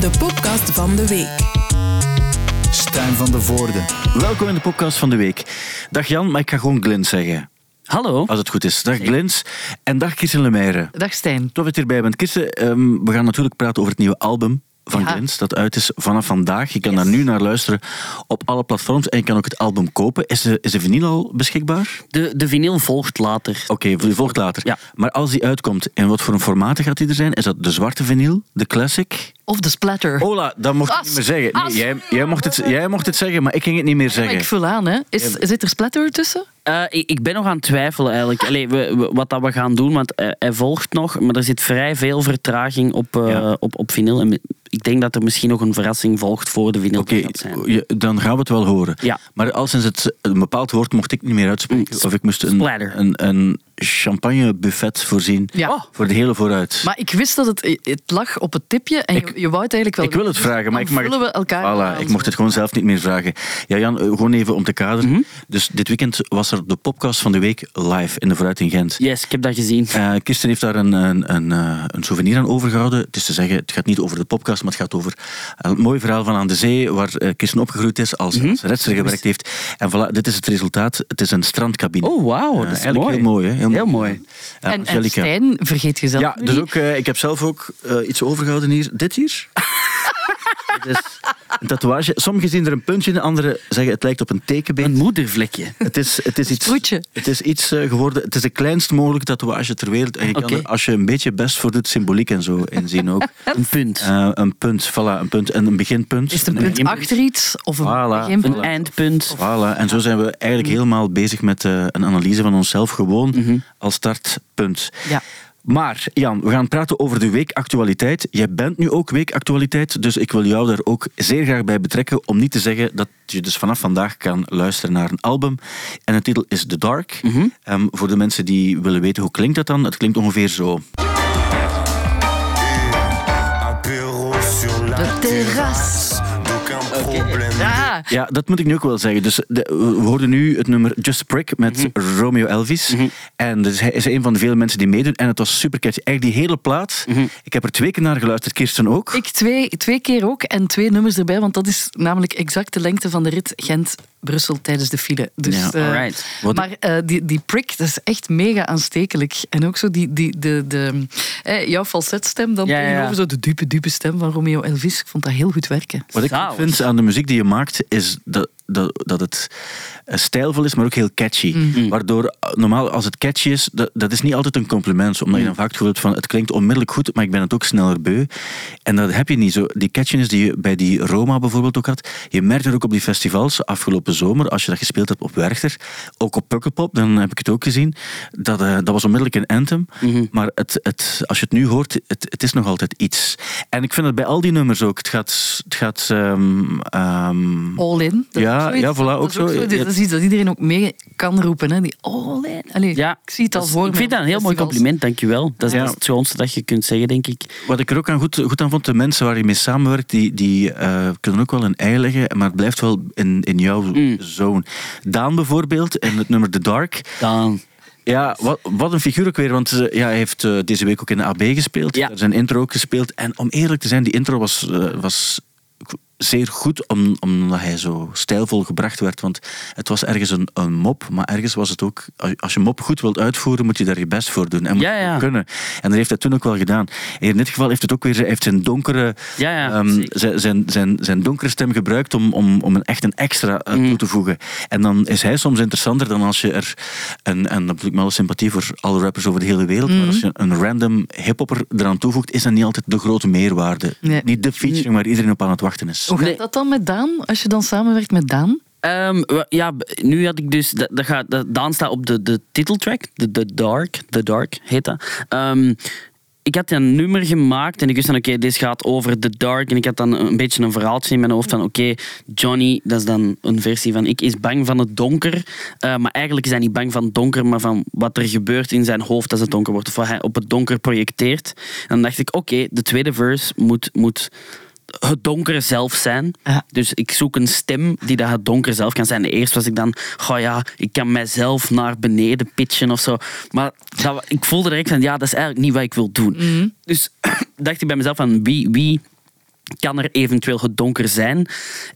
de podcast van de week. Stijn van de Voorde. Welkom in de podcast van de week. Dag Jan, maar ik ga gewoon Glins zeggen. Hallo. Als het goed is. Dag Glins en dag Kirsten Lemaire. Dag Stijn. Tof dat je erbij bent. Kirsten, ehm, we gaan natuurlijk praten over het nieuwe album van Ja. Glins, dat uit is vanaf vandaag. Je kan Yes. daar nu naar luisteren op alle platforms en je kan ook het album kopen. Is de, is de vinyl al beschikbaar? De, de vinyl volgt later. Oké, okay, volgt later. Ja. Maar als die uitkomt, in wat voor een formaten gaat die er zijn? Is dat de zwarte vinyl, de classic? Of de splatter. Ola, dat mocht ik niet meer zeggen. Nee, jij, jij, mocht het, jij mocht het zeggen, maar ik ging het niet meer Maar zeggen. ik vul aan, hè. Is, zit er splatter tussen? Eh, ik, ik ben nog aan het twijfelen eigenlijk. Allee, we, we- wat dat we gaan doen, want eh, hij volgt nog, maar er zit vrij veel vertraging op, eh, Ja. op, op vinyl. En ik denk dat er misschien nog een verrassing volgt voor de vinyl Oké, zijn. dan gaan we het wel horen. Ja. Maar al sinds het een bepaald woord mocht ik niet meer uitspreken. Mm, Of ik moest een, splatter. een, een champagnebuffet voorzien Ja. Oh. voor de hele vooruit. Maar ik wist dat het, het lag op het tipje en Ik- je, je wou het eigenlijk wel ik wil het vragen, maar ik mag het... we elkaar Voilà, ik mocht het gewoon zelf niet meer vragen. Ja, Jan, eh, gewoon even om te kaderen. Mhm. Dus dit weekend was er de podcast van de week live in de Vooruit in Gent. Yes, ik heb dat gezien. Eh, Kirsten heeft daar een, een, een, eh, een souvenir aan overgehouden. Het is te zeggen, het gaat niet over de podcast, maar het gaat over een mooi verhaal van aan de zee, waar Kirsten opgegroeid is, als, Mhm. als redster gewerkt heeft. En voilà, dit is het resultaat. Het is een strandcabine. Oh, wauw, Eh, dat is eigenlijk mooi. heel mooi. Hè? Heel mooi. Ja, En, en. Stijn, vergeet je zelf Ja, dus niet. ook, eh, ik heb zelf ook eh, iets overgehouden hier. Dit hier. Is een tatoeage. Sommigen zien er een puntje in, anderen zeggen het lijkt op een tekenbeen. Een moedervlekje. Het is, het is iets, het is iets eh, geworden. Het is de kleinst mogelijke tatoeage ter wereld. En je kan er, als je een beetje best voor doet, symboliek en zo inzien ook. Een punt. Eh, een punt, voilà, een punt. En een beginpunt. Is het een En- punt beginpunt. achter iets? Of een Voilà, beginpunt? Een eindpunt. Voilà, en zo zijn we eigenlijk helemaal bezig met eh, een analyse van onszelf, gewoon als startpunt. Ja. Maar Jan, we gaan praten over de weekactualiteit. Jij bent nu ook weekactualiteit, dus ik wil jou daar ook zeer graag bij betrekken om niet te zeggen dat je dus vanaf vandaag kan luisteren naar een album. En de titel is The Dark. Ehm, voor de mensen die willen weten hoe klinkt dat dan, het klinkt ongeveer zo. De terras. Ja, Ja, dat moet ik nu ook wel zeggen. Dus de- we hoorden nu het nummer Just a Prick met Romeo Elvis. En dus hij is een van de vele mensen die meedoen. En het was super catchy. Eigenlijk die hele plaat. Ik heb er twee keer naar geluisterd, Kirsten ook. ik twee, twee keer ook en twee nummers erbij, want dat is namelijk exact de lengte van de rit Gent-Brussel tijdens de file. Dus, Ja, eh, maar eh, die, die prick, dat is echt mega aanstekelijk. En ook zo die, die, de, de, eh, jouw falsetstem dan ja. tegenover zo de diepe, diepe stem van Romeo Elvis. Ik vond dat heel goed werken. Wat ik vind aan de muziek die je maakt, is dat, dat, dat het stijlvol is, maar ook heel catchy. Waardoor, eh, normaal als het catchy is, dat, dat is niet altijd een compliment. Omdat je dan vaak het hebt van, het klinkt onmiddellijk goed, maar ik ben het ook sneller beu. En dat heb je niet zo. Die catchiness die je bij die Roma bijvoorbeeld ook had, je merkt er ook op die festivals afgelopen zomer, als je dat gespeeld hebt op Werchter, ook op Pukkelpop, dan heb ik het ook gezien, dat, eh, dat was onmiddellijk een anthem. Maar het, het, als je het nu hoort, het, het is nog altijd iets. En ik vind het bij al die nummers ook. Het gaat... Het gaat ehm, ehm, All in. Dat Ja, ja, voilà, dat ook is zo. Dat is iets dat iedereen ook mee kan roepen. Hè? Die all in. Allee, Ja, ik zie het al voor Ik me vind dat een heel mooi compliment, dankjewel. Dat is, Ja. dat is het schoonste dat je kunt zeggen, denk ik. Wat ik er ook aan goed, goed aan vond, de mensen waar je mee samenwerkt, die, die eh, kunnen ook wel een ei leggen, maar het blijft wel in, in jouw Mm. zone. Daan bijvoorbeeld, in het nummer The Dark. Dan. Ja, wat, wat een figuur ook weer, want eh, ja, hij heeft eh, deze week ook in de AB gespeeld. Ja. Daar zijn intro ook gespeeld. En om eerlijk te zijn, die intro was, was zeer goed, om, omdat hij zo stijlvol gebracht werd. Want het was ergens een, een mop, maar ergens was het ook... Als je mop goed wilt uitvoeren, moet je daar je best voor doen. En moet Ja, je ja. kunnen. En dat heeft hij toen ook wel gedaan. En in dit geval heeft het ook weer heeft zijn donkere, Ja, ja, ehm, zijn, zijn, zijn, zijn donkere stem gebruikt om, om, om een echt een extra eh, Mm. toe te voegen. En dan is hij soms interessanter dan als je er... En, en dan heb ik me alle sympathie voor alle rappers over de hele wereld. Mm. Maar als je een random hiphopper eraan toevoegt, is dat niet altijd de grote meerwaarde. Nee. Niet de featuring waar iedereen op aan het wachten is. Hoe gaat dat dan met Daan, als je dan samenwerkt met Daan? Ehm, ja, nu had ik dus... Dat, gaat, dat, Daan staat op de, de titeltrack. De, de Dark. The Dark heet dat. Ehm, ik had een nummer gemaakt en ik wist dan, oké, dit gaat over The Dark. En ik had dan een beetje een verhaaltje in mijn hoofd van, oké, Johnny, dat is dan een versie van, ik is bang van het donker. Eh, maar eigenlijk is hij niet bang van het donker, maar van wat er gebeurt in zijn hoofd als het donker wordt. Of wat hij op het donker projecteert. En dan dacht ik, oké, de tweede verse moet... moet het donker zelf zijn. Ja. Dus ik zoek een stem die dat het donker zelf kan zijn. Eerst was ik dan, goh ja, ik kan mijzelf naar beneden pitchen of zo. Maar dat, ik voelde direct van, ja, dat is eigenlijk niet wat ik wil doen. Dus dacht ik bij mezelf van, wie, wie kan er eventueel het donker zijn?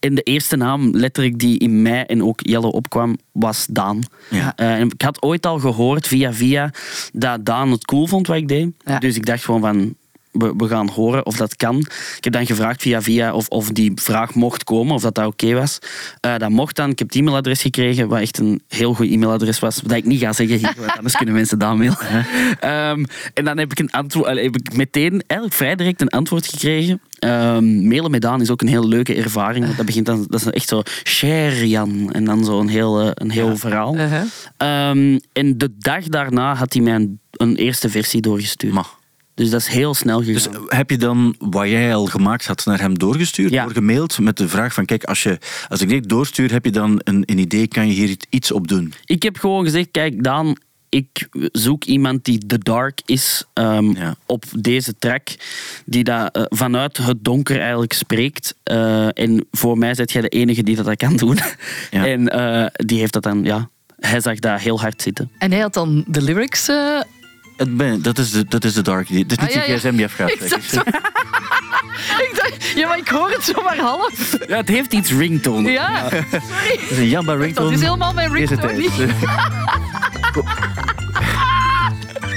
En de eerste naam, letterlijk, die in mij en ook Jelle opkwam, was Daan. Ja. Eh, ik had ooit al gehoord via via dat Daan het cool vond wat ik deed. Ja. Dus ik dacht gewoon van, we, we gaan horen of dat kan. Ik heb dan gevraagd via via of, of die vraag mocht komen, of dat dat oké was. Eh, dat mocht dan. Ik heb het e-mailadres gekregen, wat echt een heel goed e-mailadres was. Dat ik niet ga zeggen hier, want anders kunnen mensen dat mailen. Ehm, en dan heb ik, een antwoord, heb ik meteen, eigenlijk vrij direct een antwoord gekregen. Ehm, mailen met Daan is ook een heel leuke ervaring. want Dat, begint dan, dat is echt zo, share Jan. En dan zo een heel, eh, een heel verhaal. Uh-huh. Ehm, en de dag daarna had hij mij een, een eerste versie doorgestuurd. Maar, Dus dat is heel snel gegaan. dus heb je dan wat jij al gemaakt had naar hem doorgestuurd, Ja. doorgemaild met de vraag van kijk, als, je, als ik dit doorstuur, heb je dan een, een idee, kan je hier iets op doen? Ik heb gewoon gezegd, kijk Daan, ik zoek iemand die The Dark is ehm, Ja. op deze track. Die dat, eh, vanuit het donker eigenlijk spreekt. Eh, en voor mij zet jij de enige die dat, dat kan doen. Ja. En eh, die heeft dat dan, ja... Hij zag dat heel hard zitten. En hij had dan de lyrics... Het ben, dat, is de, dat is de dark. Het is niet Ah, ja, ja. gsm die afgaat. Ik dacht ja, maar ik hoor het zomaar half. Ja, het heeft iets ringtone. Ja, sorry. Het is een Jamba Dat ringtone. is helemaal mijn ringtone niet.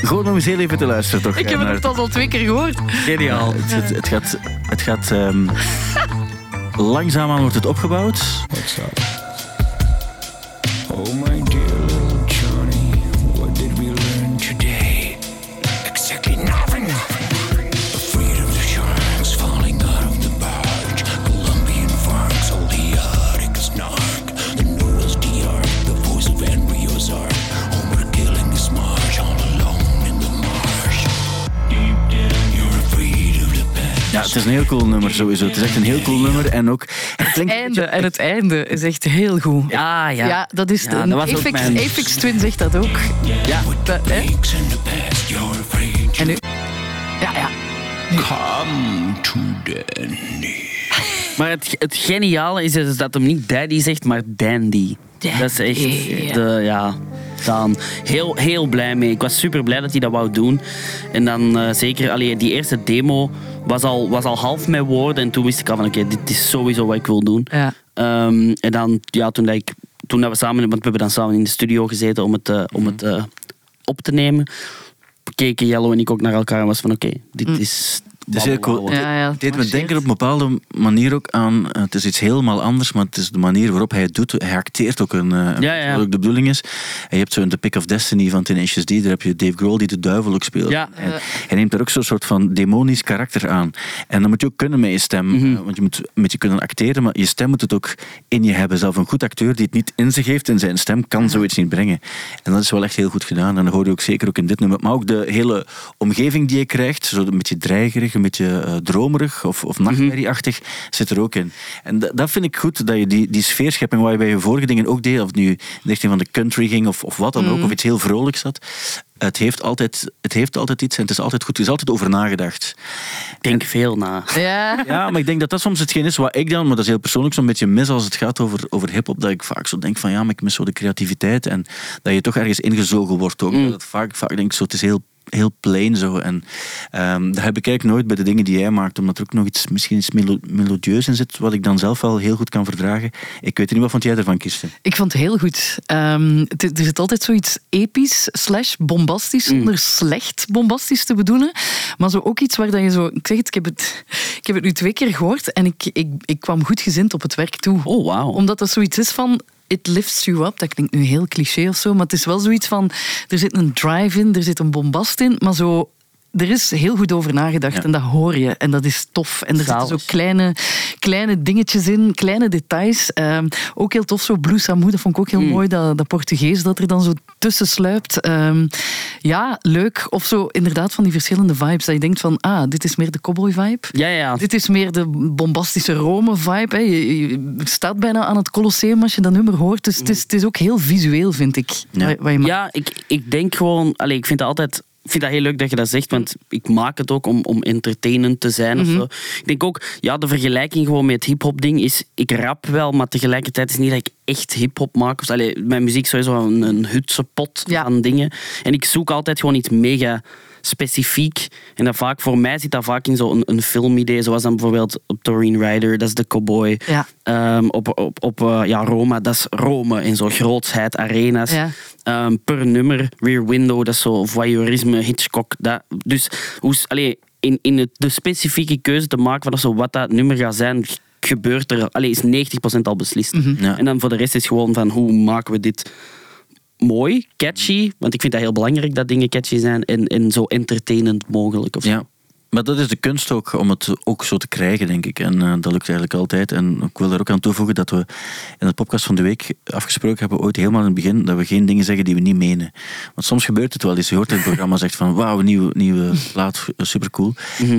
Gewoon om eens heel even te luisteren toch. Ik heb naar het al al twee keer gehoord. Geniaal. Het, het, het gaat... Het gaat ehm, langzaamaan wordt het opgebouwd. What's up? Heel cool nummer sowieso. Het is echt een heel cool nummer. En ook... Het klinkt Einde, beetje- en het einde is echt heel goed. Ja, ja. Ja, dat is Ja, de, dat was ook Apex, mijn- Apex Twin zegt dat ook. ja. Dat, hè? The. En nu... Ja, ja. Come to Dandy. Maar het, het geniale is dus dat hem niet daddy zegt, maar dandy. Dandy, Dat is echt de, ja, Heel, heel blij mee. Ik was super blij dat hij dat wou doen. En dan eh, zeker, allee, die eerste demo was al, was al half mijn woorden. En toen wist ik al van, oké, dit is sowieso wat ik wil doen. Ja. Ehm, en dan, ja, toen, dat ik, toen dat we samen, want we hebben dan samen in de studio gezeten om het, eh, om het eh, op te nemen, keken Jello en ik ook naar elkaar en was van, oké, dit is... Het is heel cool. wauw, wauw. Ja, ja, Het deed me denken op een bepaalde manier ook aan... eh, Het is iets helemaal anders, maar het is de manier waarop hij het doet. Hij acteert ook een... eh, Ja, ja. Wat ook de bedoeling is. En je hebt zo in The Pick of Destiny van Tenacious D, daar heb je Dave Grohl die de duivel ook speelt. Ja. En hij neemt daar ook zo'n soort van demonisch karakter aan. En dan moet je ook kunnen met je stem. Mhm. eh, Want je moet met je kunnen acteren, maar je stem moet het ook in je hebben. Zelf een goed acteur die het niet in zich heeft in zijn stem, kan zoiets niet brengen. En dat is wel echt heel goed gedaan. En dat hoor je ook zeker ook in dit nummer. Maar ook de hele omgeving die je krijgt, zo een beetje dreigerig, een beetje eh, dromerig of, of nachtmerrieachtig, zit er ook in. En dat, vind ik goed, dat je die, die sfeerschepping waar je bij je vorige dingen ook deed, of het nu in de richting van de country ging of, of wat dan ook, of iets heel vrolijks had, het heeft, altijd, het heeft altijd iets en het is altijd goed. Er is altijd over nagedacht. Ik denk veel na. Ja. Ja, maar ik denk dat dat soms hetgeen is wat ik dan, maar dat is heel persoonlijk, zo'n beetje mis als het gaat over, over hip-hop. Dat ik vaak zo denk van ja, maar ik mis zo de creativiteit. En dat je toch ergens ingezogen wordt ook. Dat vaak, vaak denk ik zo, het is heel, heel plain zo. En ehm, dat heb ik eigenlijk nooit bij de dingen die jij maakt, omdat er ook nog iets, misschien iets melo- melodieus in zit, wat ik dan zelf wel heel goed kan verdragen. Ik weet niet, wat vond jij ervan, Kirsten? Ik vond het heel goed. Ehm, het- er zit altijd zoiets episch slash bombastisch, zonder slecht bombastisch te bedoelen. Maar zo ook iets waar dat je zo... Ik zeg het, ik heb het, ik heb het nu twee keer gehoord en ik, ik, ik kwam goed gezind op het werk toe. Oh, wauw. Omdat dat zoiets is van... It lifts you up. Dat klinkt nu heel cliché of zo, maar het is wel zoiets van... Er zit een drive in, er zit een bombast in, maar zo... Er is heel goed over nagedacht Ja. en dat hoor je. En dat is tof. En er zitten zo kleine, kleine dingetjes in, kleine details. Ehm, ook heel tof, zo Blue Samu, dat vond ik ook heel mooi, dat, dat Portugees dat er dan zo tussen sluipt. Ehm, ja, leuk. Of zo inderdaad van die verschillende vibes. Dat je denkt van, ah, dit is meer de cowboy vibe. Ja, ja. Dit is meer de bombastische Rome-vibe. hè. Je, je staat bijna aan het Colosseum als je dat nummer hoort. Dus het is, het is ook heel visueel, vind ik. Ja. Wat, wat je. Ja, ik, ik denk gewoon... Allez, ik vind het altijd... Ik vind dat heel leuk dat je dat zegt, want ik maak het ook om, om entertainend te zijn. of zo. Ik denk ook, ja, de vergelijking gewoon met het hip-hop ding is, ik rap wel, maar tegelijkertijd is het niet dat ik echt hip-hop maak. Of, allee, mijn muziek is sowieso een, een hutse pot Ja. van dingen. En ik zoek altijd gewoon iets mega specifiek. En dat vaak, voor mij zit dat vaak in zo'n een, een filmidee, zoals dan bijvoorbeeld op Doreen Rider, dat is de cowboy. Ja. Ehm, op op, op eh, ja, Roma, dat is Rome in zo'n grootsheid, arena's. Ja. Ehm, per nummer, Rear Window, dat is zo voyeurisme, Hitchcock. Dat, dus hoe, allee, in, in het, de specifieke keuze te maken van zo, wat dat nummer gaat zijn, gebeurt er, allee, is 90% al beslist. Ja. En dan voor de rest is gewoon van hoe maken we dit mooi, catchy, want ik vind dat heel belangrijk dat dingen catchy zijn en, en zo entertainend mogelijk. Of. Ja. Maar dat is de kunst ook, om het ook zo te krijgen, denk ik. En eh, dat lukt eigenlijk altijd. En ik wil er ook aan toevoegen dat we in het podcast van de week afgesproken hebben, ooit helemaal in het begin, dat we geen dingen zeggen die we niet menen. Want soms gebeurt het wel eens. Je hoort in het programma zegt van, wauw, nieuwe, nieuwe plaat, supercool.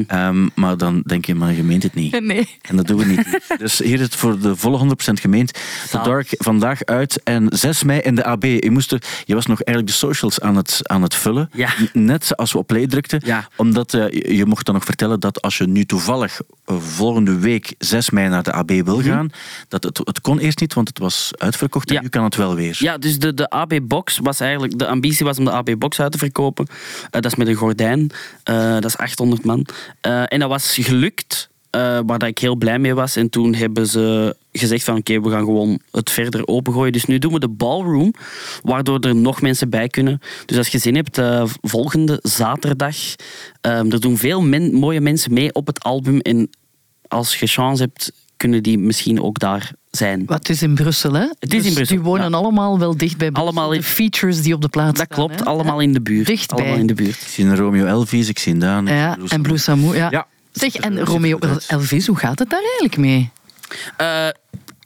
Ehm, maar dan denk je, maar je meent het niet. Nee. En dat doen we niet. Dus hier is het voor de volle 100% gemeend. The. Dark vandaag uit en 6 mei in de AB. Je, moest er, je was nog eigenlijk de socials aan het, aan het vullen. Ja. Net als we op play drukten. Ja. Omdat eh, je, je mocht dan nog vertellen dat als je nu toevallig eh, volgende week 6 mei naar de AB wil gaan, dat het, het kon eerst niet, want het was uitverkocht. En Mhm. Ja. nu kan het wel weer. Ja, dus de, de AB-box was eigenlijk... De ambitie was om de AB-box uit te verkopen. Eh, dat is met een gordijn. Eh, dat is 800 man. En dat was gelukt, eh, waar dat ik heel blij mee was. En toen hebben ze gezegd van oké, we gaan gewoon het verder opengooien. Dus nu doen we de ballroom, waardoor er nog mensen bij kunnen. Dus als je zin hebt, eh, volgende zaterdag... eh, er doen veel men- mooie mensen mee op het album. En als je chance hebt, kunnen die misschien ook daar zijn. Wat het is in Brussel, hè? Het is in Dus Brussel, Die wonen ja. allemaal wel dicht bij Brussel. Allemaal in- de features die op de plaats Dat staan, klopt, hè? allemaal in de buurt. Dichtbij. Allemaal in de buurt. Ik zie een Romeo Elvis, ik zie een Daan. Ja, en Blue Samu. Samu, ja. Ja. Zeg, en er Romeo. Elvis, hoe gaat het daar eigenlijk mee? Eh,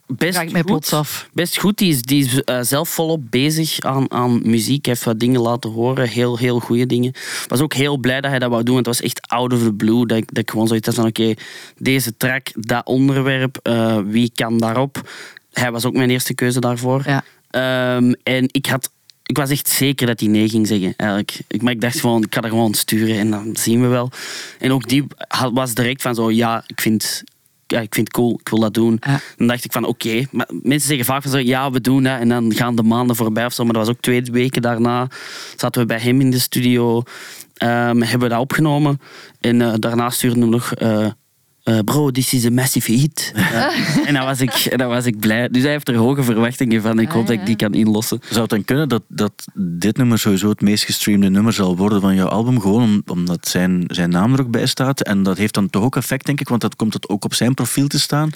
best Vraag ik mij goed. plots af. Best goed. Die is, die is eh, zelf volop bezig aan, aan muziek. Hij heeft wat dingen laten horen. Heel, heel goede dingen. Ik was ook heel blij dat hij dat wou doen. Want het was echt out of the blue. Dat ik, dat ik gewoon zoiets had van... Oké, deze track, dat onderwerp. eh, wie kan daarop? Hij was ook mijn eerste keuze daarvoor. Ja. Ehm, en ik had... Ik was echt zeker dat hij nee ging zeggen, eigenlijk. Ik, maar ik dacht gewoon, ik ga dat gewoon sturen en dan zien we wel. En ook die was direct van zo, ja, ik vind, ja, ik vind het cool, ik wil dat doen. Ja. Dan dacht ik van oké, maar mensen zeggen vaak van zo, ja, we doen dat en dan gaan de maanden voorbij of zo. Maar dat was ook twee weken daarna. Zaten we bij hem in de studio, ehm, hebben we dat opgenomen en eh, daarna stuurden we nog. eh, eh, bro, this is a massive hit. Ja. en, dan was ik, en dan was ik blij. Dus hij heeft er hoge verwachtingen van. Ik Ah, hoop dat ik die kan inlossen. Zou het dan kunnen dat, dat dit nummer sowieso het meest gestreamde nummer zal worden van jouw album? Gewoon om- omdat zijn, zijn naam er ook bij staat. En dat heeft dan toch ook effect, denk ik, want dat komt het ook op zijn profiel te staan.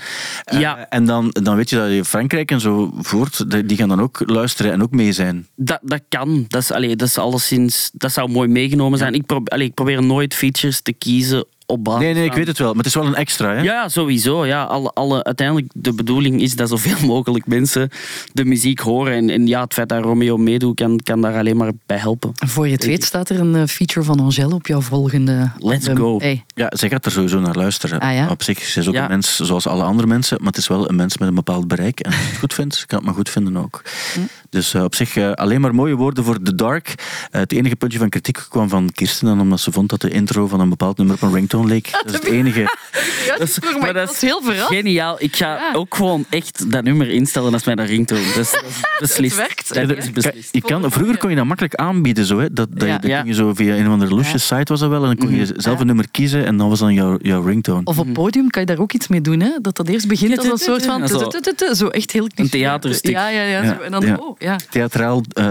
Eh, Ja. en dan, dan weet je dat je Frankrijk en zo voort, die- gaan dan ook luisteren en ook mee zijn. Dat, dat kan. Dat, is, allee, dat, is alleszins, dat zou mooi meegenomen zijn. Ik, probeer, allee, ik probeer nooit features te kiezen op basis Nee, nee, ik weet het wel, maar het is wel een extra, hè? Ja, sowieso. Ja. Alle, alle, uiteindelijk, de bedoeling is dat zoveel mogelijk mensen de muziek horen. En, en ja, het feit dat Romeo meedoet, kan, kan daar alleen maar bij helpen. Voor je het weet staat er een eh, feature van Angèle op jouw volgende Let's album. go. Hey. Ja, zij gaat er sowieso naar luisteren. Ah, ja? Op zich, ze is ook Ja. een mens zoals alle andere mensen, maar het is wel een mens met een bepaald bereik. En als je het goed vindt, kan het maar goed vinden ook. Hm. Dus eh, op zich eh, alleen maar mooie woorden voor The Dark. Het enige puntje van kritiek kwam van Kirsten, en omdat ze vond dat de intro van een bepaald nummer op een ringtone Dat is het enige. Ja, Dat is- maar maar ik dat is heel verrast. Geniaal. Ik ga Ja. ook gewoon echt dat nummer instellen als mijn ringtone. Dat is, dat is beslist. werkt. Dat is beslist. kan, vroeger kon je dat makkelijk aanbieden, zo, hè? Dat, dat, Ja. je, dat Ja. kon je zo via een of andere loesje site was dat wel, en dan kon je zelf een nummer kiezen en dan was dan jouw, jouw ringtone. Of op podium kan je daar ook iets mee doen, hè? Dat dat eerst begint als een soort van... Zo. echt heel cliché. theaterstuk. Ja, ja, ja. En dan, ja. oh, ja. Theatraal eh,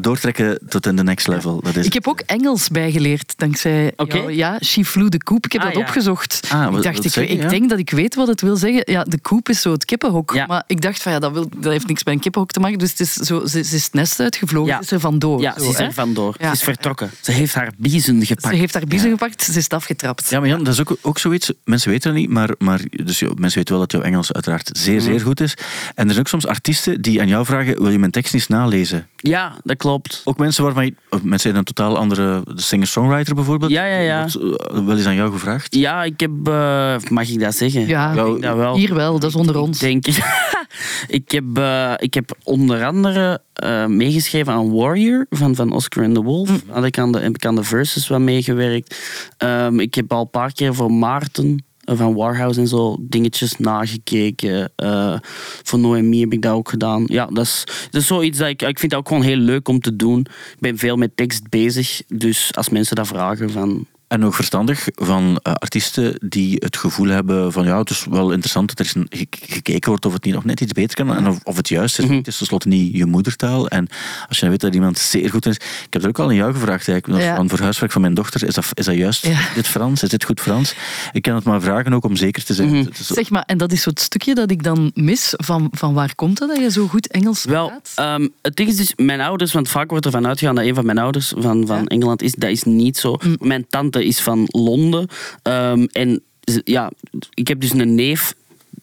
doortrekken tot in de next level. Dat is Ik heb ook Engels bijgeleerd, dankzij jou. Ja, She Flew the Coop. Ik heb Ah, dat ja. opgezocht. Ah, wat- ik dacht, ik, je, ik ja? denk dat ik weet wat het wil zeggen. Ja, de koep is zo het kippenhok. Ja. Maar ik dacht van ja, dat, wil, dat heeft niks met een kippenhok te maken. Dus het is zo, ze, ze is het nest uitgevlogen, Ja. ze is er vandoor. Ja, zo, ze is er vandoor. Ja. Ze is vertrokken. Ze heeft haar biezen gepakt. Ze heeft haar biezen gepakt, ze is afgetrapt. Ja, maar Jan, dat is ook, ook zoiets. Mensen weten dat niet, maar, maar dus, mensen weten wel dat jouw Engels uiteraard zeer, zeer goed is. En er zijn ook soms artiesten die aan jou vragen: wil je mijn tekst eens nalezen? Ja, dat klopt. Ook mensen waarvan je, of mensen in een totaal andere de singer-songwriter bijvoorbeeld. Ja, ja, ja. wordt, eh, wel eens aan jou gevraagd. Ja, ik heb... eh, mag ik dat zeggen? Ja, dat wel. hier wel, dat is onder ons. Denk ik. ik, heb, eh, ik heb onder andere eh, meegeschreven aan Warrior van, van Oscar and the Wolf. Had ik aan de, heb ik aan de verses wat meegewerkt. Ehm, ik heb al een paar keer voor Maarten van Warhouse en zo, dingetjes nagekeken. Eh, voor Noemi heb ik dat ook gedaan. Ja, dat is, dat is zoiets dat ik, ik vind dat ook gewoon heel leuk om te doen. Ik ben veel met tekst bezig, dus als mensen dat vragen van... En ook verstandig van eh, artiesten die het gevoel hebben van ja, het is wel interessant dat er eens een- ge- gekeken wordt of het niet nog net iets beter kan en of, of het juist is. Het is tenslotte niet je moedertaal. En als je weet dat iemand zeer goed is... Ik heb er ook al aan jou gevraagd eigenlijk, Ja. van voor huiswerk van mijn dochter. Is dat, is dat juist Ja. dit Frans? Is dit goed Frans? Ik kan het maar vragen ook om zeker te zijn. Het is- Zeg maar, en dat is zo het stukje dat ik dan mis. Van, van waar komt dat dat je zo goed Engels Wel, praat? ehm, het ding is dus, mijn ouders, want vaak wordt ervan uitgegaan dat een van mijn ouders van, van Ja. Engeland is. Dat is niet zo. Mijn tante is van Londen. ehm, en ja, ik heb dus een neef.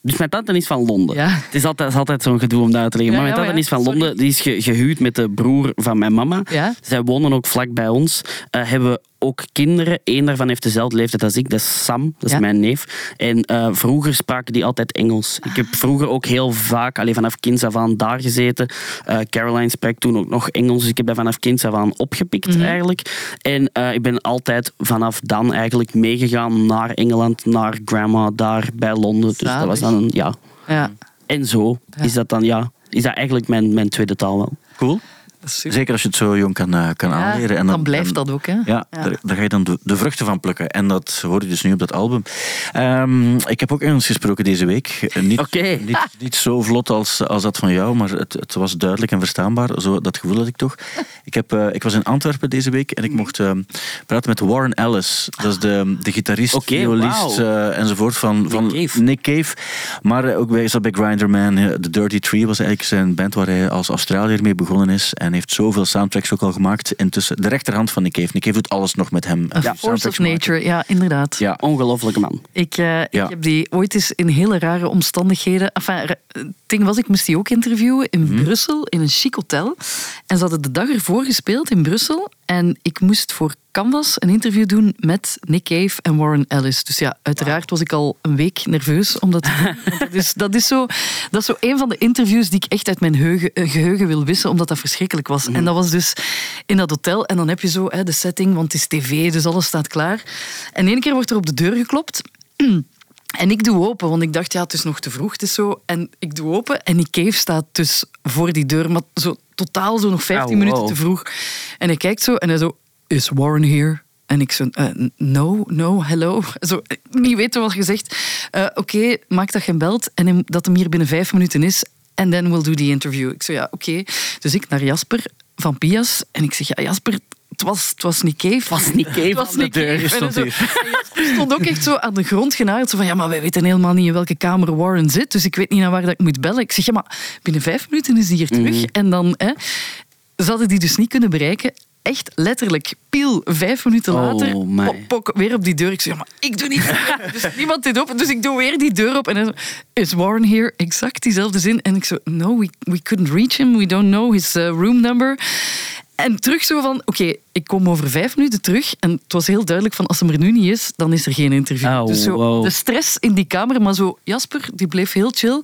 Dus mijn tante is van Londen. Ja. Het is altijd, is altijd zo'n gedoe om dat uit te leggen. Ja, maar mijn tante ja, is van. Londen. Die is ge- gehuwd met de broer van mijn mama. Ja. Zij wonen ook vlak bij ons. Eh, hebben ook kinderen. Eén daarvan heeft dezelfde leeftijd als ik. Dat is Sam. Dat is Ja. mijn neef. En eh, vroeger spraken die altijd Engels. Ik heb vroeger ook heel vaak, alleen vanaf kinds af aan, daar gezeten. Eh, Caroline sprak toen ook nog Engels. Dus ik heb dat vanaf kinds af aan opgepikt eigenlijk. En eh, ik ben altijd vanaf dan eigenlijk meegegaan naar Engeland, naar grandma daar bij Londen. Dus dat was dan een, ja. ja, En zo is dat dan, ja, is dat eigenlijk mijn, mijn tweede taal wel. Cool. Zeker als je het zo jong kan, eh, kan Ja, aanleren. En dan blijft en- dat ook, hè? Ja, Ja. Daar, daar ga je dan de, de vruchten van plukken. En dat hoor je dus nu op dat album. Ehm, ik heb ook Engels gesproken deze week. Eh, Niet, Oké. niet, niet zo vlot als, als dat van jou, maar het, het was duidelijk en verstaanbaar. Zo, dat gevoel had ik toch. Ik, heb, eh, ik was in Antwerpen deze week en ik mocht ehm, praten met Warren Ellis. Dat is de, de gitarist, Oké, violist eh, enzovoort van van Cave. Nick Cave. Maar ook bij, zat bij Grinderman. The Dirty Tree was eigenlijk zijn band waar hij als Australiër mee begonnen is. En heeft zoveel soundtracks ook al gemaakt. Intussen de rechterhand van Nick Cave. Nick Cave doet alles nog met hem. A force of nature, ja, inderdaad. Ja, Ongelofelijke man. Ik, eh, Ja. ik heb die ooit eens in hele rare omstandigheden. Enfin, ding was, ik moest die ook interviewen in Mhm. Brussel, in een chic hotel. En ze hadden de dag ervoor gespeeld in Brussel. En ik moest voor Canvas een interview doen met Nick Cave en Warren Ellis. Dus ja, uiteraard was ik al een week nerveus. Omdat, dat, is, dat, is zo, dat is zo een van de interviews die ik echt uit mijn geheugen, eh, geheugen wil wissen, omdat dat verschrikkelijk was. En dat was dus in dat hotel. En dan heb je zo hè, de setting, want het is tv, dus alles staat klaar. En één keer wordt er op de deur geklopt. En ik doe open, want ik dacht, ja, het is nog te vroeg, het is zo. En ik doe open en die cave staat dus voor die deur, maar zo totaal zo nog 15 Oh, minuten te vroeg. En hij kijkt zo en hij zo, is Warren here? En ik zo, eh, no, no, hello. Zo, niet weten wat gezegd. Eh, Oké, maak dat je belt en dat hem hier binnen vijf minuten is. En then we'll do the interview. Ik zo, ja, oké. Dus ik naar Jasper van Pias en ik zeg, ja, Jasper, het was, het was niet Cave. Het was niet Cave Het was aan de niet deur. Stond Stond ook echt zo aan de grond genageld. Zo van, ja, maar wij weten helemaal niet in welke kamer Warren zit. Dus ik weet niet naar waar dat ik moet bellen. Ik zeg, ja, maar binnen vijf minuten is hij hier terug. Mhm. En dan, hè, ze hadden die dus niet kunnen bereiken. Echt letterlijk, piel, vijf minuten Oh, later, pok, pok, weer op die deur. Ik zeg, ja, maar ik doe niet Dus niemand deed open, dus ik doe weer die deur op. En is Warren here? Exact diezelfde zin. En ik zo, no, we, we couldn't reach him. We don't know his uh, room number. En terug zo van, oké, ik kom over vijf minuten terug. En het was heel duidelijk van, als hem er nu niet is, dan is er geen interview. Oh, dus zo, wow. de stress in die kamer, maar zo, Jasper, die bleef heel chill.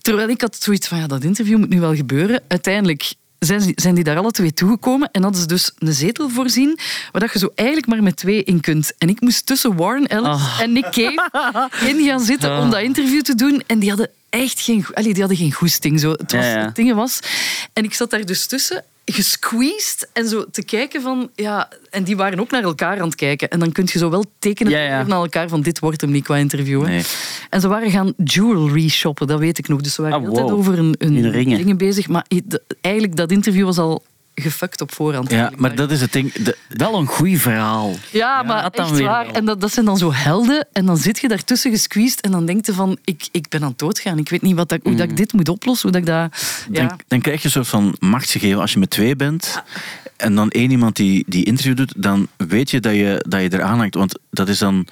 Terwijl ik had zoiets van, ja, dat interview moet nu wel gebeuren. Uiteindelijk zijn, ze- zijn die daar alle twee toegekomen en hadden ze dus een zetel voorzien waar dat je zo eigenlijk maar met twee in kunt. En ik moest tussen Warren Ellis Ah. en Nick Cave in gaan zitten om dat interview te doen. En die hadden echt geen, allee, die hadden geen goesting. Zo. Het, was, Ja, ja. het ding was... En ik zat daar dus tussen gesqueezed en zo te kijken van... Ja, en die waren ook naar elkaar aan het kijken. En dan kun je zo wel tekenen Ja, ja. naar elkaar van dit wordt hem niet qua interview. hè. Nee. En ze waren gaan jewelry shoppen, dat weet ik nog. Dus ze waren Ah, de hele tijd wow. over een, een In ringen. dingen bezig. Maar eigenlijk, dat interview was al gefuckt op voorhand. Ja, maar dat is het ding. De, Wel een goed verhaal. Ja, maar echt weer waar. wel. En dat, dat zijn dan zo helden. En dan zit je daartussen gesqueezed en dan denk je van, ik, ik ben aan het doodgaan. Ik weet niet wat dat, hoe dat ik dit moet oplossen. Hoe dat ik dat... Ja. dan, dan krijg je een soort van machtsgegeven als je met twee bent. En dan één iemand die, die interview doet, dan weet je dat je, dat je eraan hangt. Want dat is dan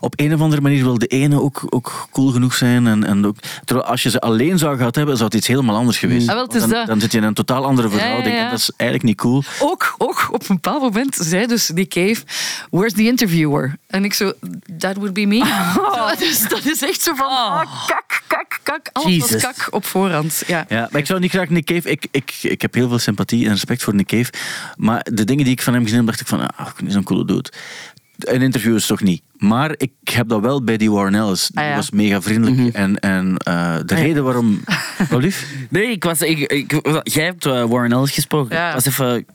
op een of andere manier wil de ene ook, ook cool genoeg zijn. En, en ook, terwijl als je ze alleen zou gehad hebben, zou het iets helemaal anders geweest Ah, wel, het is dan, dan zit je in een totaal andere verhouding. ja. En dat is eigenlijk niet cool. Ook, ook op een bepaald moment zei dus die cave, where's the interviewer? En ik zo, that would be me. Zo, dus dat is echt zo van, ah, kak, kak, kak. Alles was Jesus. kak op voorhand. Ja. Ja, maar ik zou niet graag Nick Cave... Ik, ik, ik heb heel veel sympathie en respect voor Nick Cave. Maar de dingen die ik van hem gezien heb, dacht ik van... Ah, zo'n coole dude. Een interview is toch niet. Maar ik heb dat wel bij die Warren Ellis. Die Ah, ja. was mega vriendelijk. Mhm. En, en eh, de reden waarom... Wat lief? Nee, ik was, ik, ik, jij hebt eh, Warren Ellis gesproken. Ja. Ik was even,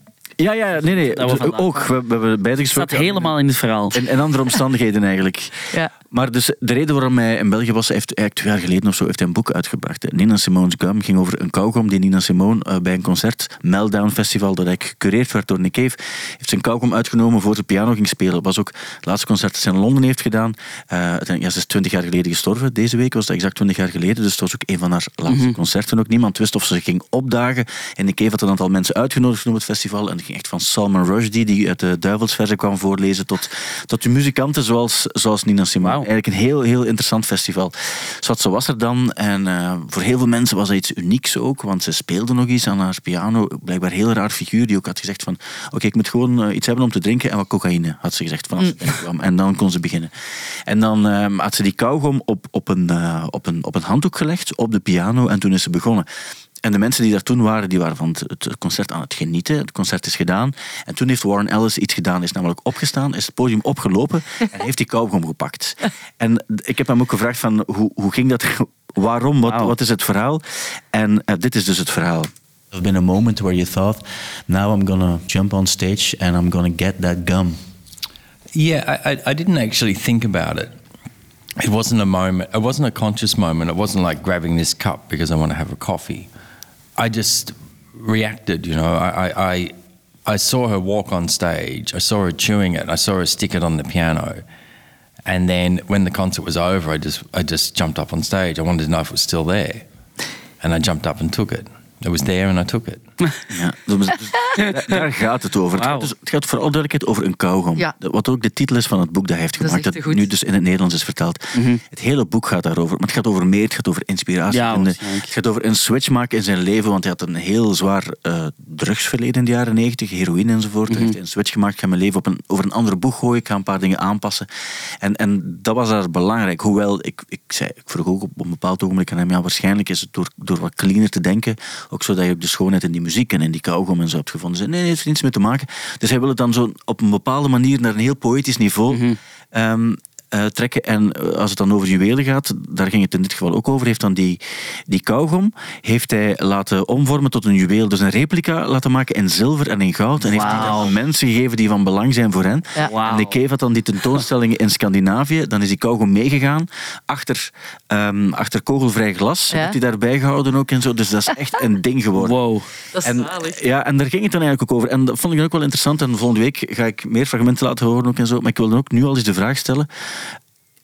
Ja, ja, nee, nee. Dat we vandaag- ook. We, we hebben beide het staat gesproken. helemaal in het verhaal. In, in andere omstandigheden eigenlijk. Ja. Maar dus de reden waarom hij in België was, hij heeft eigenlijk twee jaar geleden of zo heeft hij een boek uitgebracht. Nina Simone's Gum ging over een kauwgom die Nina Simone eh, bij een concert, Meltdown Festival, dat eigenlijk gecureerd werd door Nick Cave, heeft zijn kauwgom uitgenomen voor ze piano ging spelen. Dat was ook het laatste concert dat ze in Londen heeft gedaan. Eh, ja, ze is twintig jaar geleden gestorven. Deze week was dat exact twintig jaar geleden. Dus het was ook een van haar laatste concerten. Ook niemand wist of ze ging opdagen. En Nick Cave had een aantal mensen uitgenodigd op het festival. En ging echt van Salman Rushdie, die uit de Duivelsverzen kwam voorlezen, tot, tot de muzikanten zoals, zoals Nina Simone. Eigenlijk een heel, heel interessant festival. Zwat, zo was er dan. En eh, voor heel veel mensen was dat iets unieks ook, want ze speelde nog iets aan haar piano. Blijkbaar een heel raar figuur die ook had gezegd van oké, ik moet gewoon eh, iets hebben om te drinken en wat cocaïne, had ze gezegd vanaf ze binnenkwam. En dan kon ze beginnen. En dan eh, had ze die kauwgom op, op, een, op, een, op een handdoek gelegd, op de piano, en toen is ze begonnen. En de mensen die daar toen waren, die waren van het, concert aan het genieten. Het concert is gedaan. En toen heeft Warren Ellis iets gedaan. Is namelijk opgestaan, is het podium opgelopen en heeft die kauwgom gepakt. En ik heb hem ook gevraagd van, hoe, hoe ging dat? Waarom? Wat, wat is het verhaal? En eh, dit is dus het verhaal. There's been a moment where you thought, now I'm gonna jump on stage and I'm gonna get that gum. Yeah, I, I, I didn't actually think about it. It wasn't a moment, it wasn't a conscious moment. It wasn't like grabbing this cup because I want to have a coffee. I just reacted, you know. I, I, I, saw her walk on stage, I saw her chewing it, I saw her stick it on the piano. And then when the concert was over, I just, I just jumped up on stage. I wanted to know if it was still there. And I jumped up and took it. It was there and I took it. Ja, dus- dus daar- gaat het over. Het gaat, dus, het gaat voor alle duidelijkheid over een kauwgom. Ja. Dat- Wat ook de titel is van het boek dat hij heeft Dat is gemaakt. Dat goed. nu dus in het Nederlands is vertaald. Het hele boek gaat daarover. Maar het gaat over meer. Het gaat over inspiratie. Ja, waarschijnlijk. het gaat over een switch maken in zijn leven. Want hij had een heel zwaar eh, drugsverleden in de jaren negentig. Heroïne enzovoort. Hij heeft een switch gemaakt. Ik ga mijn leven op een, over een ander boeg gooien. Ik ga een paar dingen aanpassen. En, en dat was daar belangrijk. Hoewel, ik, ik, zei, ik vroeg ook op een bepaald ogenblik aan hem. Ja, waarschijnlijk is het door, door wat cleaner te denken. Ook zodat je ook de schoonheid in die muziek en in die kauwgom en zo hebt gevonden. Zei, nee, nee, het heeft niets mee te maken. Dus hij wil het dan zo op een bepaalde manier naar een heel poëtisch niveau ehm, eh, trekken. En eh, als het dan over juwelen gaat, daar ging het in dit geval ook over, heeft dan die, die kauwgom heeft hij laten omvormen tot een juweel. Dus een replica laten maken in zilver en in goud. En heeft die dan Wauw. aan mensen gegeven die van belang zijn voor hen. Ja. En de Cave had dan die tentoonstellingen in Scandinavië. Dan is die kauwgom meegegaan. Achter, ehm, achter kogelvrij glas Ja. heeft hij daarbij gehouden ook en zo. Dus dat is echt een ding geworden. Wow. Dat is En, ja, en daar ging het dan eigenlijk ook over. En dat vond ik dan ook wel interessant. En volgende week ga ik meer fragmenten laten horen ook en zo. Maar ik wil dan ook nu al eens de vraag stellen.